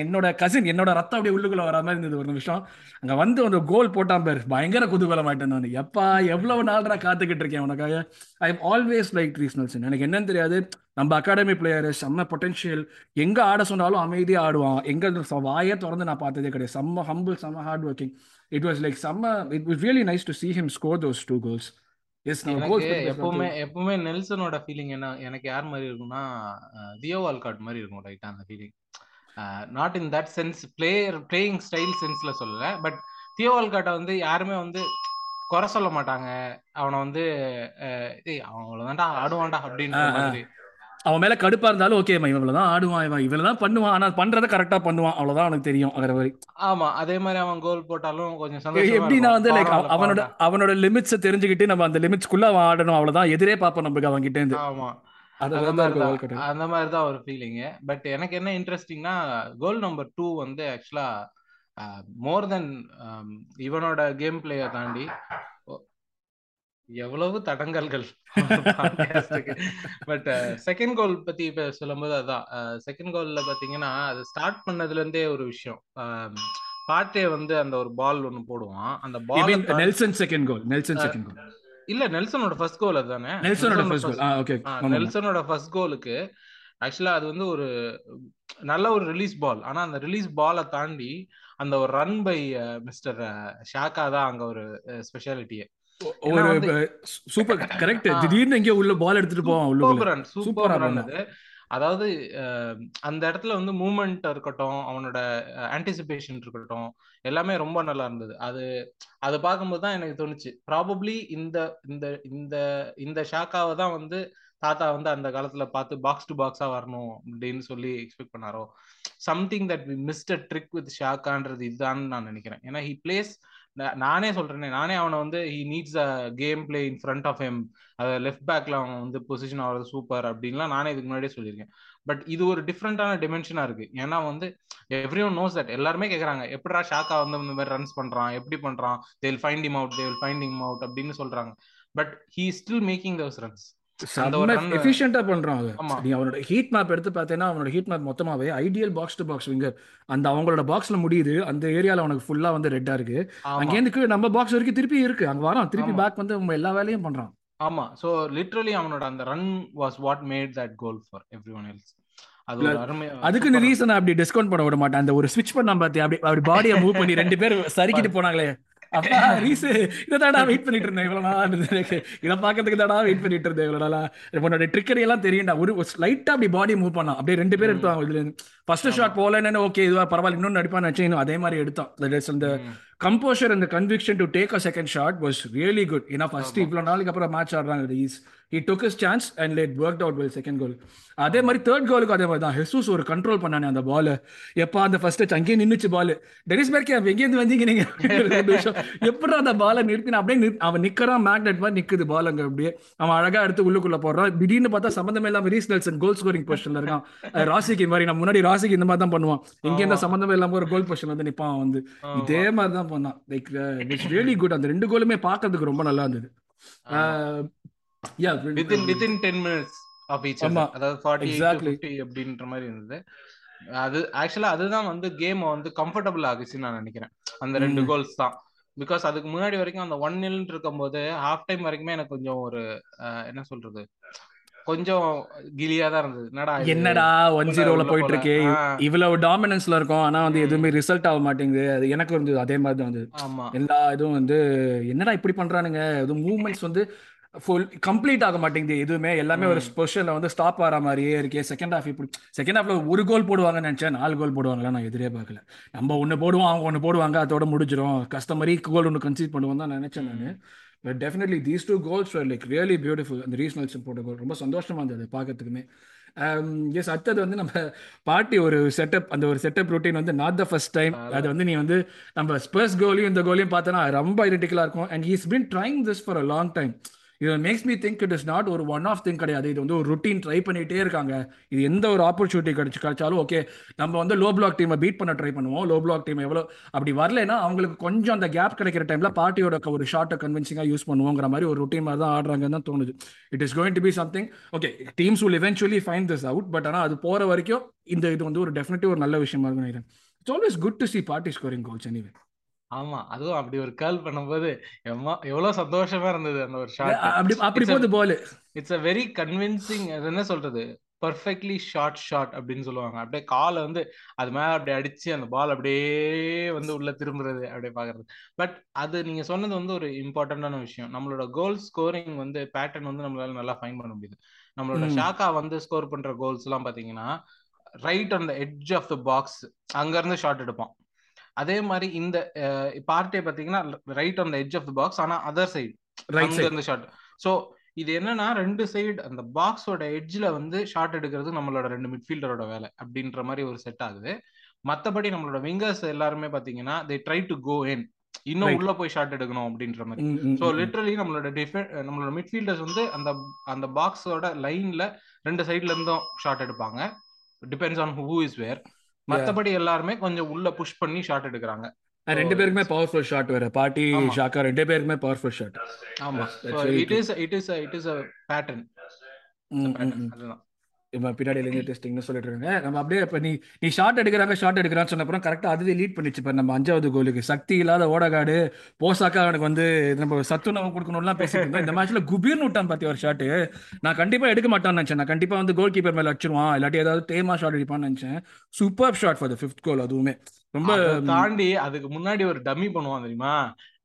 என்னோட கசின் என்னோட ரத்தம் அப்படியே உள்ளுக்குள்ள வர மாதிரி இருந்தது ஒரு நிமிஷம். அங்கே வந்து ஒரு கோல் போட்டான் பேர். பயங்கர குதூகலம் ஆயிட்டேன் நான். எப்பா எவ்வளவு நாள்ரா காத்துக்கிட்டு இருக்கேன் உனக்காக? I am always like Reece எனக்கு என்னன்னு தெரியாது. நம்ம அகாடமி பிளேயர் செம்ம பொட்டன்ஷியல் எங்க ஆட சொன்னாலும் அமைதியாக ஆடுவான். எங்க வாயை திறந்து நான் பார்த்ததே கிடையாது. செம்ம ஹம்பிள் செம்ம hard working it was like செம்ம it was really nice to see him score those two goals yes எனக்கு எப்பவுமே எப்பவுமே நெல்சனோட ஃபீலிங் என்ன? எனக்கு யார் மாதிரி இருக்கும்னா தியோ வால்காட் மாதிரி இருக்கும் ரைட்டா அந்த feeling not in that sense player playing style சென்ஸ்ல சொல்லல. பட் தியோ வால்காட்டை வந்து யாருமே வந்து குறை சொல்ல மாட்டாங்க. அவனை வந்து அவன் அவ்வளவுதான்டா ஆடுவான்டா அப்படின்ற. மாதிரி. அவன் மேல கடுப்பா இருந்தாலும் ஓகே இவன் இவ்வளவுதான் ஆடுவான் இவன். இவ்வளவுதான் பண்ணுவான். ஆனா பண்றதை கரெக்டா பண்ணுவான். அவ்வளவுதான் அவனுக்கு தெரியும் வேற மாதிரி. ஆமா அதே மாதிரி அவன் கோல் போட்டாலும் கொஞ்சம் சந்தோஷமா எப்படின்னா வந்து லைக் அவனோட அவனோட லிமிட்ஸை தெரிஞ்சுக்கிட்டு நம்ம அந்த லிமிட்ஸ்க்குள்ள அவன் ஆடணும் அவ்வளவுதான். எதிரே பார்ப்போம் நமக்கு அவன் கிட்ட இருந்து. ஆமா. அந்த மாதிரி தான் ஒரு ஃபீலிங்கு பட் எனக்கு என்ன இன்ட்ரெஸ்டிங்னா கோல் நம்பர் டூ வந்து ஆக்சுவலா மோர் தென் இவனோட கேம் பிளேயை தாண்டி எவ்வளவு தடங்கல்கள் பட் செகண்ட் கோல் பத்தி சொல்லும்போது அதான். செகண்ட் கோல்ல பாத்தீங்கன்னா அது ஸ்டார்ட் பண்ணதுல இருந்தே ஒரு விஷயம். பாட்டே வந்து அந்த ஒரு பால் ஒன்னு போடுவான். அந்த ball Nelson second goal Nelson second goal இல்ல நெல்சனோட ஃபர்ஸ்ட் கோல் அதுதானே. நெல்சனோட ஃபர்ஸ்ட் கோல் ஓகே நெல்சனோட ஃபர்ஸ்ட் கோலுக்கு ஆக்சுவலா அது வந்து ஒரு நல்ல ஒரு ரிலீஸ் பால் ஆனா அந்த ரிலீஸ் பாலை தாண்டி அந்த ஒரு ரன் பை மிஸ்டர் ஷாக்கா தான் அங்க ஒரு ஸ்பெஷாலிட்டியே ஒரு சூப்பர் கரெக்ட். திடீர்னு எங்கேயோ உள்ள பால் எடுத்துட்டு போவான் சூப்பர் ரன் அதாவது அந்த இடத்துல வந்து மூமெண்ட் இருக்கட்டும் அவனோட ஆன்டிசிபேஷன் இருக்கட்டும் எல்லாமே ரொம்ப நல்லா இருந்தது. அது அது பார்க்கும்போது தான் எனக்கு தோணுச்சு. ப்ராபப்ளி இந்த இந்த இந்த இந்த ஷாக்காவை தான் வந்து தாத்தா வந்து அந்த காலத்துல பார்த்து பாக்ஸ் டு பாக்ஸா வரணும் அப்படின்னு சொல்லி எக்ஸ்பெக்ட் பண்ணாரோ? Something that we missed a trick with ஷாக்கான்றது இதுதான் நான் நினைக்கிறேன். ஏன்னா ஹி பிளேஸ் நானே சொல்றேனே நானே அவனை வந்து he needs a game play in front of him அதை லெஃப்ட் பேக்ல அவன் வந்து பொசிஷன் ஆகிறது சூப்பர் அப்படின்லாம் நானே இதுக்கு முன்னாடியே சொல்லியிருக்கேன். பட் இது ஒரு டிஃப்ரெண்டான டிமென்ஷனா இருக்கு. ஏன்னா வந்து எவ்ரி ஒன் நோஸ் தட் எல்லாருமே கேக்குறாங்க எப்படா ஷாக்கா வந்து இந்த மாதிரி ரன்ஸ் பண்றான் எப்படி பண்றான் they will find him out they will find him out அப்படின்னு சொல்றாங்க. But he still making those runs எஃபிஷியண்டா பண்றான் அவன். நீ அவனோட ஹீட் மேப் எடுத்து பார்த்தேன்னா அவனோட ஹீட் மேப் மொத்தமாவே ideal box to box winger அந்த அவங்களோட பாக்ஸ்ல முடியுது. அந்த ஏரியால அவனுக்கு ஃபுல்லா வந்து ரெட்டா இருக்கு. ஆமா. அங்கேருந்து கீழ நம்ம பாக்ஸ் வரைக்கும் திருப்பி இருக்கு. அங்க வரான். திருப்பி பேக் வந்து அவன் எல்லா வேலையும் பண்றான். ஆமா. சோ லிட்ரலி அவனோட அந்த run was what made that goal for everyone else அது இல்ல ஒரு அருமை அதுக்குன்னு சூப்பர் ரீசன் அப்படி டிஸ்கவுண்ட் பண்ண விட மாட்டேன். அந்த ஒரு ஸ்விட்ச் பண்ண பார்த்தி அப்படி அப்படி பாடியை மூவ் பண்ணி ரெண்டு பேர் சறுக்கிட்டு போனாங்களே. அப்பா ரீஸ் இதை தாடா வெயிட் பண்ணிட்டு இருந்தேன் இவ்வளவு நாள் எனக்கு. இதை பார்க்கறதுக்கு தாடா வெயிட் பண்ணிட்டு இருந்தேன் இவ்வளவு நாளா. உன்னோட ட்ரிக்கரி எல்லாம் தெரியும்டா. ஒரு லைட்டா அப்படி பாடி மூவ் பண்ணான். அப்படியே ரெண்டு பேர் எடுத்தாங்க இதுல ஃபர்ஸ்ட் ஷாட் போகலன்னு ஓகே இதுவா பரவாயில்ல. இன்னொன்னு நடிப்பான்னு நினைச்சேன். அதே மாதிரி எடுத்தான் அந்த கம்போஷர் அந்த conviction to take a second shot was really good ஏன்னா ஃபர்ஸ்ட் இவ்வளவு நாளுக்கு அப்புறம் மேட்ச் ஆடுறாங்க he took his chance and late work out well second goal அதே மாதிரி தேர்ட் கோலுக்கு அதே மாதிரி தான். ஹெசூஸ் ஒரு கண்ட்ரோல் பண்ணானே அந்த பால் எப்பா அந்த ஃபர்ஸ்ட் அங்கேயே நின்னுச்சு பால் டெனிஸ் பேர்க்கே எங்கேருந்து வந்தீங்க நீங்க? எப்படி அந்த பாலை நிறுத்தின? அப்படியே அவன் நிக்கிறான் மேக்னெட் மாதிரி நிக்குது பால் அங்க அப்படியே. அவன் அழகா எடுத்து உள்ளுக்குள்ள போடுறான். திடீர்னு பார்த்தா சம்பந்தமே இல்லாம ரீஸ் நெல்சன் கோல் ஸ்கோரிங் பொசிஷன்ல இருக்கான். ராசிக்கு மாதிரி நம்ம முன்னாடி ராசிக்கு இந்த மாதிரி தான் பண்ணுவான். இங்க ஆமா. இந்த சம்பந்தமே இல்லாம ஒரு கோல் பொசிஷன் வந்து நிப்பான் வந்து. இதே மாதிரி தான் பண்ணான் லைக் இட்ஸ் ரியலி குட் அந்த ரெண்டு கோலுமே பார்க்கிறதுக்கு ரொம்ப நல்லா இருந்தது. Yeah within within ten minutes of each அதாவது forty eight to exactly fifty அப்படின்ற மாதிரி இருந்தது. அது ஆக்சுவலா அதுதான் வந்து கேம் வந்து கம்ஃபர்டபுள் ஆகுச்சுன்னு நான் நினைக்கிறேன். அந்த ரெண்டு கோல்ஸ் தான். பிகாஸ் அதுக்கு முன்னாடி வரைக்கும் அந்த ஒன் நில் இருக்கும்போது ஹாஃப் டைம் வரைக்குமே எனக்கு கொஞ்சம் ஒரு என்ன சொல்றது? கொஞ்சம் கிலியா தான் இருந்தது. என்னடா இது? என்னடா ஒன் ஜீரோல போயிட்டு இருக்கே இவ்வளவு டாமினன்ஸ்ல இருக்கும். ஆனா வந்து எதுவுமே ரிசல்ட் ஆக மாட்டேங்குது. அது எனக்கு இருந்தது அதே மாதிரி தான் வந்து எல்லா இதுவும் வந்து என்னடா இப்படி பண்றானுங்க? எதுவும் மூவ்மெண்ட்ஸ் வந்து ஃபுல் கம்ப்ளீட் ஆக மாட்டேங்குது எதுவுமே. எல்லாமே ஒரு பொசிஷன்ல வந்து ஸ்டாப் ஆகிற மாதிரியே இருக்கே. செகண்ட் ஹாஃப் இப்படி செகண்ட் ஹாஃப்ல ஒரு கோல் போடுவாங்கன்னு நினைச்சேன். நாலு கோல் போடுவாங்களா நான் எதிரே பார்க்கல. நம்ம ஒன்று போடுவோம் அவங்க ஒன்று போடுவாங்க அதோட முடிஞ்சிரும். கஸ்டமரி கோல் ஒன்று கன்சீட் பண்ணுவோம் தான் நினைச்சேன் நான். But definitely these two goals like really beautiful அந்த நெல்சன் போட்ட கோல் ரொம்ப சந்தோஷமா இருந்தது பார்க்கறதுக்குமே. எஸ் அடுத்தது வந்து நம்ம பாட்டி ஒரு செட்டப் அந்த ஒரு செட்டப் ரொட்டீன் வந்து நாட் த ஃபர்ஸ்ட் டைம் அது வந்து நீ வந்து நம்ம ஸ்பர்ஸ் கோலையும் இந்த கோலையும் பார்த்தோன்னா ரொம்ப ஐடென்டிக்கலாக இருக்கும். And he's been trying this for a long time இது makes me think it is not ஒரு ஒன் ஆஃப் திங் கிடையாது. இது வந்து ஒரு ருட்டீன் ட்ரை பண்ணிகிட்டே இருக்காங்க. இது எந்த ஒரு ஆப்பர்ச்சுனிட்டி கிடைச்சு கிடைச்சாலும் ஓகே நம்ம வந்து லோ பிளாக் டீமை பீட் பண்ண ட்ரை பண்ணுவோம். லோ பிளாக் டீம் எவ்வளோ அப்படி வரலைன்னா அவங்களுக்கு கொஞ்சம் அந்த கேப் கிடைக்கிற டைமில் பார்ட்டியோட ஒரு ஷார்ட்டை கன்வின்சிங்காக யூஸ் பண்ணுவோங்கிற மாதிரி ஒரு ருட்டீன் மாதிரி தான் ஆடுறாங்கன்னு தான் தோணுது. It is going to be something okay teams will eventually find this out but ஆனால் அது போகிற வரைக்கும் இந்த இது வந்து ஒரு டெஃபினெட்டிவ் ஒரு நல்ல விஷயமா இருக்கும் நினைக்கிறேன். It's always good to see Partey scoring goals anyway ஆமா அதுவும் அப்படி ஒரு கேர்ள் பண்ணும்போது எவ்வளவு சந்தோஷமா இருந்தது அந்த ஒரு ஷாட் அப்படி அப்படி போகுது ball. It's a very convincing அது என்ன சொல்றது? பர்ஃபெக்ட்லி ஷார்ட் ஷாட் அப்படின்னு சொல்லுவாங்க. அப்படியே காலை வந்து அது மேல அப்படியே அடிச்சு அந்த பால் அப்படியே வந்து உள்ள திரும்புறது அப்படியே பாக்குறது. பட் அது நீங்க சொன்னது வந்து ஒரு இம்பார்ட்டன்டான விஷயம். நம்மளோட கோல் ஸ்கோரிங் வந்து பேட்டர்ன் வந்து நம்மளால நல்லா ஃபைன் பண்ண முடியுது. நம்மளோட ஷாக்கா வந்து ஸ்கோர் பண்ற கோல்ஸ் எல்லாம் பாத்தீங்கன்னா right on the edge of the box அங்க இருந்து ஷாட் எடுப்பான். அதே மாதிரி இந்த பார்ட்டே பாத்தீங்கன்னா right on the edge of the box ஆனா அதர் சைடு ரைட் சைடு இருந்து ஷாட் சோ இது என்னன்னா ரெண்டு சைடு அந்த பாக்ஸோட எட்ஜ்ல வந்து ஷாட் எடுக்கிறது நம்மளோட ரெண்டு மிட்ஃபீல்டரோட வேலை அப்படின்ற மாதிரி ஒரு செட் ஆகுது. மத்தபடி நம்மளோட விங்கர்ஸ் எல்லாருமே பாத்தீங்கன்னா தே ட்ரை டு கோ இன் இன்னும் உள்ள போய் ஷாட் எடுக்கணும் அப்படின்ற மாதிரி. ஸோ ம் லிட்ரலி நம்மளோட டிஃபென் நம்மளோட மிட்ஃபீல்டர்ஸ் வந்து அந்த அந்த பாக்ஸோட லைன்ல ரெண்டு சைட்ல இருந்தும் ஷாட் எடுப்பாங்க. Depends on who is where மத்தபடி எல்லாருமே கொஞ்சம் உள்ள புஷ் பண்ணி ஷாட் எடுக்கிறாங்க. ரெண்டு பேருக்குமே பவர்ஃபுல் ஷாட் வேற. பாட்டி ஷாக்கா ரெண்டு பேருக்குமே பவர்ஃபுல் ஷாட் ஆமா. It is it is it is a pattern அதுதான். இவன் பின்னாடி இருந்து டெஸ்டிங்னு சொல்லிட்டு இருக்காங்க நம்ம அப்படியே இப்போ நீ நீ ஷாட் எடுக்கிறாங்க ஷாட் எடுக்கிறான்னு சொன்ன அப்புறம் கரெக்டாக அதுவே லீட் பண்ணிச்சு இப்போ நம்ம அஞ்சாவது கோலுக்கு சக்தி இல்லாத ஓடகாடு. போசாக்கா அவனுக்கு வந்து நம்ம சத்துணவு கொடுக்கணும்லாம் பேசிட்டு இருந்தோம். இந்த மேட்ச்ல குபீர்னு விட்டான் பாத்தி ஒரு ஷாட்டு நான் கண்டிப்பா எடுக்க மாட்டான்னு நினைச்சேன். நான் கண்டிப்பா வந்து கோல் கீப்பர் மேல அடிச்சிருவான். இல்லாட்டி ஏதாவது டேமா ஷாட் அடிப்பான்னு நினைச்சேன். Super shot for the fifth goal அதுவுமே. ரொம்ப தாண்டி அதுக்கு முன்னாடி ஒரு டம்மி பண்ணுவான் தெரியுமா?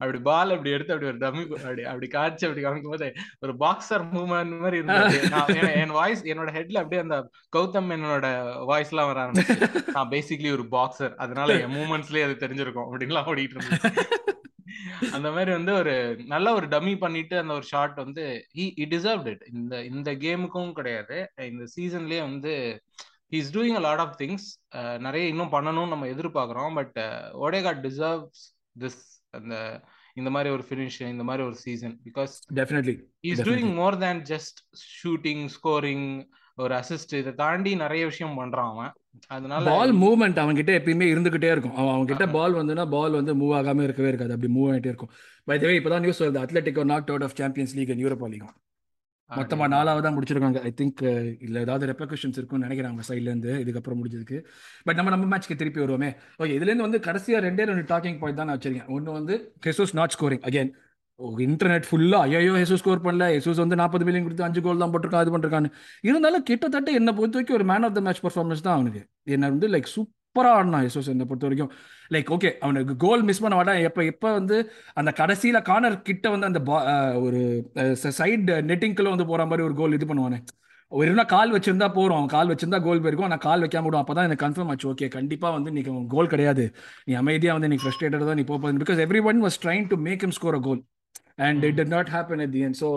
அப்படி பால் அப்படி எடுத்து அப்படி ஒரு டம்மி அப்படி அப்படி காய்ச்சி அப்படி காமிக்கும் போது ஒரு பாக்ஸர் மூவ்மெண்ட் மாதிரி இருந்தது. என் வாய்ஸ் என்னோட ஹெட்ல அப்படியே அந்த கௌதம் என்னோட வாய்ஸ் எல்லாம் வர ஆரம்பிச்சு நான் பேசிக்லி ஒரு பாக்ஸர் அதனால என் மூமெண்ட்ஸ்லயே அது தெரிஞ்சிருக்கும் அப்படின்லாம் ஓடிட்டு இருந்தது. அந்த மாதிரி வந்து ஒரு நல்ல ஒரு டம்மி பண்ணிட்டு அந்த ஒரு ஷாட் வந்து இ டிசர்வ்ட் இட் இந்த இந்த கேமுக்கும் கிடையாது. இந்த சீசன்லயே வந்து he's doing a lot of things நிறைய இன்னும் பண்ணணும்னு நம்ம எதிர்பார்க்குறோம். பட் ஓடேகாட் டிசர்வ்ஸ் திஸ் அந்த இந்த மாதிரி ஒரு ஃபினிஷ் இந்த மாதிரி ஒரு season because definitely is doing more than just shooting scoring ஒரு அசிஸ்ட் இதை தாண்டி நிறைய விஷயம் பண்றான் அவன். அதனால பால் மூவ்மெண்ட் அவன்கிட்ட எப்பயுமே இருந்துகிட்டே இருக்கும். அவன் அவன்கிட்ட பால் வந்துன்னா பால் வந்து மூவ் ஆகாம இருக்கவே இருக்காது. அப்படி மூவ் ஆகிட்டே இருக்கும். பை த வே இப்பதான் நியூஸ் வருது. Atletico knock out of Champions League and Europa League மொத்தமா நாலாவது தான் முடிச்சிருக்காங்க. ஐ திங்க் இல்ல ஏதாவது ரெப்ரகஷன்ஸ் இருக்கும்னு நினைக்கிறேன் அவங்க சைட்ல இருந்து. இதுக்கப்புறம் முடிஞ்சதுக்கு. பட் நம்ம நம்ம மேட்ச்க்கு திருப்பி வருவோமே. ஓகே இதுல இருந்து வந்து கடைசியா ரெண்டே ரெண்டு டாக்கிங் பாயிண்ட் தான் நான் வச்சிருக்கேன். ஒன்னு வந்து Jesus not scoring again internet ஃபுல்லா ஐயோ ஹெசூஸ் ஸ்கோர் பண்ணல. ஹெசூஸ் வந்து நாற்பது மில்லியன் கொடுத்து அஞ்சு கோல் தான் போட்டிருக்கான் அது பண்ணிருக்கான்னு இருந்தாலும் கிட்டத்தட்ட என்ன பொறுத்த வரைக்கும் ஒரு man of the match performance தான் அவனுக்கு. என்ன வந்து லைக் சூப்பரா சூப்பராக ஆடினான் யசோஸ் என்னை பொறுத்த வரைக்கும். லைக் ஓகே அவனுக்கு கோல் மிஸ் பண்ண மாட்டான். எப்போ எப்போ வந்து அந்த கடைசியில் கார்னர் கிட்ட வந்து அந்த ஒரு சைடு நெட்டிங்குள்ள வந்து போகிற மாதிரி ஒரு கோல் இது பண்ணுவானே. ஒரு என்ன கால் வச்சிருந்தா போகிறோம் கால் வச்சிருந்தா கோல் போயிருக்கும். ஆனால் கால் வைக்காம விடும் அப்போ தான் எனக்கு கன்ஃபார்ம் ஆச்சு. ஓகே கண்டிப்பாக வந்து நீ கோல் கிடையாது. நீ அமைதியாக வந்து நீ ஃப்ரஸ்ட்ரேட்டட் தான் நீ போகிறது because everyone was trying to make him score a goal and it did not happen at the end so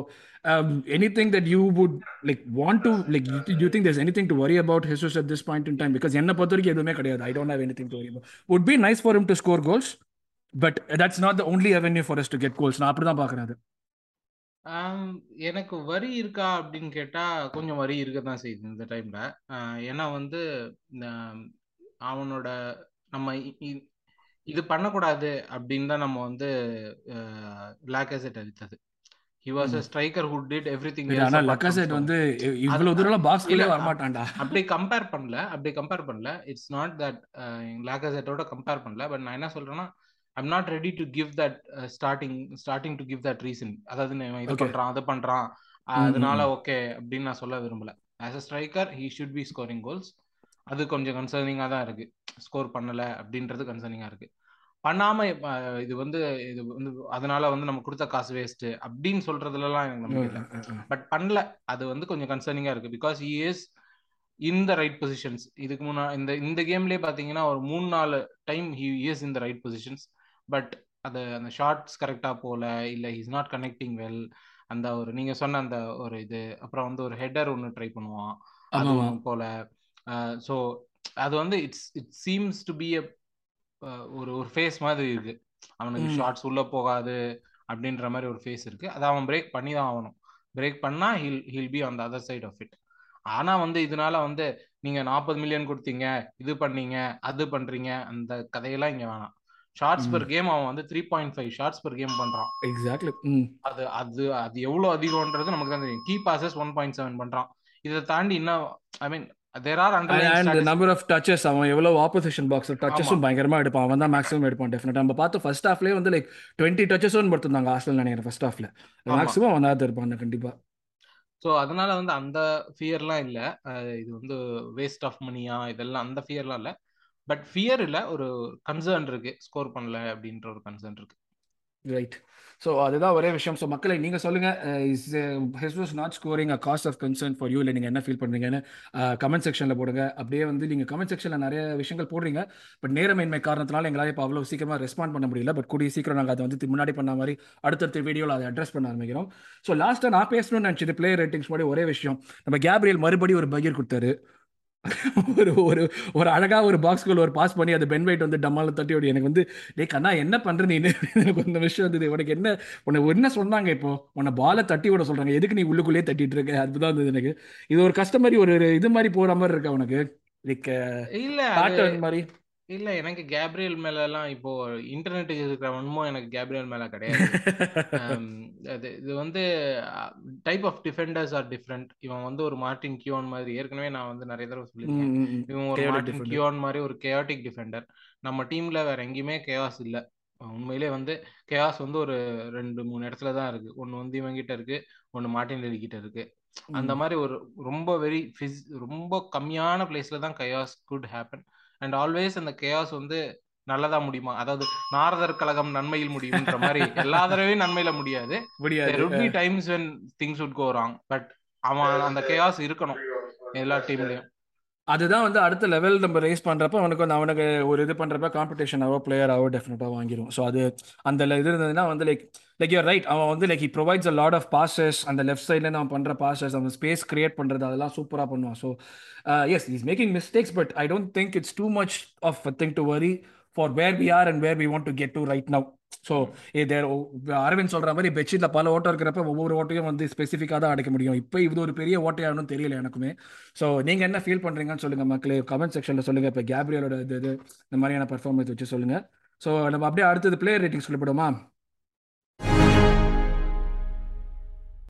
um, anything that you would like want to like, do you think there's anything to worry about Jesus at this point in time? Because என்ன பொறுத்த வரைக்கும் எதுவுமே கிடையாது. I don't have anything to worry about. Would be nice for him to score goals, but that's not the only avenue for us to get goals. நான் அப்படிதான் பாக்குறேன் அது. எனக்கு வரி இருக்கா அப்படின்னு கேட்டா கொஞ்சம் வரி இருக்க தான் செய்யுது இந்த டைம்ல ஏன்னா வந்து அவனோட நம்ம இது பண்ணக்கூடாது அப்படின்னு தான் நம்ம வந்து லாக்கசெட் அடித்தது he was a striker who did everything ஆனா லக்கசெட் வந்து இவ்வளவு தூரம் பாக்ஸ் குள்ளே வர மாட்டான்டா அப்படி கம்பேர் பண்ணல அப்படி கம்பேர் பண்ணல. இட்ஸ் நாட் தட் லாக்கசெட்டோட கம்பேர் பண்ணல. பட் நான் என்ன சொல்றேன்னா I'm not ready to give that starting starting to give that reason அதாவது இது பண்றான் அது பண்றான். அதனால ஓகே அப்படின்னு நான் சொல்ல விரும்பல. As a striker he should be scoring goals அது கொஞ்சம் கன்சர்னிங்கா தான் இருக்கு. ஸ்கோர் பண்ணல அப்படின்றது கன்சர்னிங்கா இருக்கு. பண்ணாம இது வந்து இது வந்து அதனால வந்து நம்ம கொடுத்த காசு வேஸ்ட் அப்படின்னு சொல்றதுலாம் எனக்கு நம்பிக்கை இல்லை. பட் பண்ணல. அது வந்து கொஞ்சம் கன்சர்னிங்கா இருக்கு. Because he is in the right positions இதுக்கு முன்னா இந்த இந்த கேம்லயே பாத்தீங்கன்னா ஒரு மூணு நாலு time he is in the right positions but அது அந்த ஷார்ட்ஸ் கரெக்டா போல இல்ல இஸ் நாட் கனெக்டிங் வெல் அந்த ஒரு நீங்க சொன்ன அந்த ஒரு இது அப்புறம் வந்து ஒரு ஹெட்டர் ஒன்று ட்ரை பண்ணுவான். அது போல. ஸோ அது வந்து it's it seems to be a ஒரு ஒரு ஃபேஸ் மாதிரி இருக்கு அவனுக்கு ஷார்ட்ஸ் உள்ள போகாது அப்படின்ற மாதிரி ஒரு ஃபேஸ் இருக்கு. அதை அவன் பிரேக் பண்ணி தான் ஆகணும். பிரேக் பண்ணா he'll he'll be on the other side of it ஆனா வந்து இதனால வந்து நீங்க நாற்பது மில்லியன் கொடுத்தீங்க இது பண்ணீங்க அது பண்றீங்க அந்த கதையெல்லாம் இங்க வேணாம். ஷார்ட்ஸ் பர் கேம் அவன் வந்து three point five shots per game பண்றான். எக்ஸாக்ட்லி அது அது அது எவ்வளவு அதிகம்ன்றது நமக்கு தான் தெரியும். Key passes one point seven பண்றான். இதை தாண்டி இன்னும் I mean there are and number of touches அவன் எவ்வளவு ஆப்போசிஷன் பாக்ஸ் டச்சஸும் பயங்கரமா எடுப்பான். அவன் தான் மேக்ஸிமம் எடுப்பான் டெஃபினட்டா நம்ம பார்த்து ஃபர்ஸ்ட் ஹாஃப்லயே வந்து லைக் டுவெண்ட்டி டச்சஸும் படுத்திருந்தாங்க ஹாஸ்டல் நினைக்கிறேன் ஃபர்ஸ்ட் ஹாஃப்ல மேக்ஸிமம் அவன் தான் இருப்பான் கண்டிப்பா. ஸோ அதனால வந்து அந்த ஃபியர்லாம் இல்லை. இது வந்து வேஸ்ட் ஆஃப் மணியா இதெல்லாம் அந்த ஃபியர்லாம் இல்லை. பட் ஃபியர் இல்லை ஒரு கன்சர்ன் இருக்கு. ஸ்கோர் பண்ணல அப்படின்ற ஒரு கன்சர்ன் இருக்கு. ரைட் ஸோ அதுதான் ஒரே விஷயம். ஸோ மக்களை நீங்கள் சொல்லுங்கள் is he's not scoring a cause of concern for you இல்லை நீங்கள் என்ன ஃபீல் பண்ணுறீங்கன்னு கமெண்ட் செக்ஷனில் போடுங்க. அப்படியே வந்து நீங்கள் கமெண்ட் செக்ஷனில் நிறைய விஷயங்கள் போடுறீங்க. பட் நேரமின்மை காரணத்தினால எங்களால் இப்போ அவ்வளோ சீக்கிரமாக ரெஸ்பாண்ட் பண்ண முடியல. பட் கூடிய சீக்கிரம் நாங்கள் அதை வந்து முன்னாடி பண்ண மாதிரி அடுத்தடுத்த வீடியோவில் அதை அட்ரஸ் பண்ண ஆரம்பிக்கிறோம். ஸோ லாஸ்ட்டாக நான் பேசணும்னு நினச்சது பிளேயர் ரேட்டிங்ஸ் மாதிரி ஒரே விஷயம். நம்ம கேப்ரியல் மறுபடியும் ஒரு பகீர் கொடுத்தாரு. ஒரு ஒரு ஒரு அழகா ஒரு பாக்ஸ்குள்ள ஒரு பாஸ் பண்ணி அது பென் வெயிட் வந்து டம்மால தட்டி ஓடி எனக்கு வந்து டே கண்ணா என்ன பண்ற நீ எனக்கு இந்த விஷயம் வந்தது. உனக்கு என்ன உனக்கு என்ன சொன்னாங்க இப்போ? உன்னை பாலை தட்டி விட சொல்றாங்க. எதுக்கு நீ உள்ளுக்குள்ளேயே தட்டிட்டு இருக்க? அதுதான் இருந்தது எனக்கு. இது ஒரு கஸ்டமரி ஒரு இது மாதிரி போற மாதிரி இருக்கா உனக்கு? லைக் இல்ல மாதிரி? இல்ல எனக்கு கேப்ரியல் மேல எல்லாம் இப்போ இன்டர்நெட் இருக்கிற ஒன்றும் எனக்கு கேப்ரியல் மேல கிடையாது. அது இது வந்து type of defenders are different இவன் வந்து ஒரு மார்டின் கியோன் மாதிரி. ஏற்கனவே நான் வந்து நிறைய தடவை சொல்லியிருக்கேன். இவன் ஒரு மார்டின் கியோன் மாதிரி ஒரு கேயாட்டிக் டிஃபெண்டர் நம்ம டீம்ல வேற எங்கேயுமே கேவாஸ் இல்ல. உண்மையிலே வந்து கேவாஸ் வந்து ஒரு ரெண்டு மூணு இடத்துல தான் இருக்கு. ஒன்னு வந்து இவன் கிட்ட இருக்கு ஒன்னு மார்டின் டெலி கிட்ட இருக்கு. அந்த மாதிரி ஒரு ரொம்ப வெரி ரொம்ப கம்மியான பிளேஸ்ல தான் chaos could happen and always அந்த கேயாஸ் வந்து நல்லதா முடியுமா? அதாவது நாரதர் கழகம் நன்மையில் முடியும்ன்ற மாதிரி எல்லா தடவையும் நன்மையில முடியாது. முடியாது times when things would go wrong but அவன் அந்த கேயாஸ் இருக்கணும். எல்லா டீம்லயும் அதுதான் வந்து அடுத்த லெவல் நம்ம ரேஸ் பண்றப்ப அவனுக்கு வந்து அவனுக்கு ஒரு இது பண்றப்ப காம்படிஷன் ஆவோ பிளேயர் ஆவோ டெஃபினட்டா வாங்கிடும் ஸோ அது அந்த இது இருந்ததுன்னா வந்து லைக் லைக் யூர் ரைட் அவன் வந்து like he provides a lot of passes அந்த லெஃப்ட் சைட்லேருந்து அவன் பண்ணுற பாசஸ் அவன் ஸ்பேஸ் கிரியேட் பண்ணுறது அதெல்லாம் சூப்பராக பண்ணுவான். So yes is making mistakes but I don't think it's too much of thing to worry for where we are and where we want to get to right now so இது அரவிந்த் சொல்ற மாதிரி பெட்ஷீட்ல பல ஓட்டம் இருக்கிறப்ப ஒவ்வொரு ஓட்டையும் வந்து ஸ்பெசிஃபிக்காக தான் அடைக்க முடியும். இப்போ இது ஒரு பெரிய ஓட்டையாகணும் தெரியல எனக்குமே. ஸோ நீங்க என்ன ஃபீல் பண்றீங்கன்னு சொல்லுங்க மக்களே. கமெண்ட் செக்ஷன்ல சொல்லுங்க. இப்போ கேப்ரியலோட இது இது இந்த மாதிரியான பர்ஃபார்மன்ஸ் வச்சு சொல்லுங்க. ஸோ நம்ம அப்படியே அடுத்தது பிளேயர் ரேட்டிங் சொல்லப்படுமா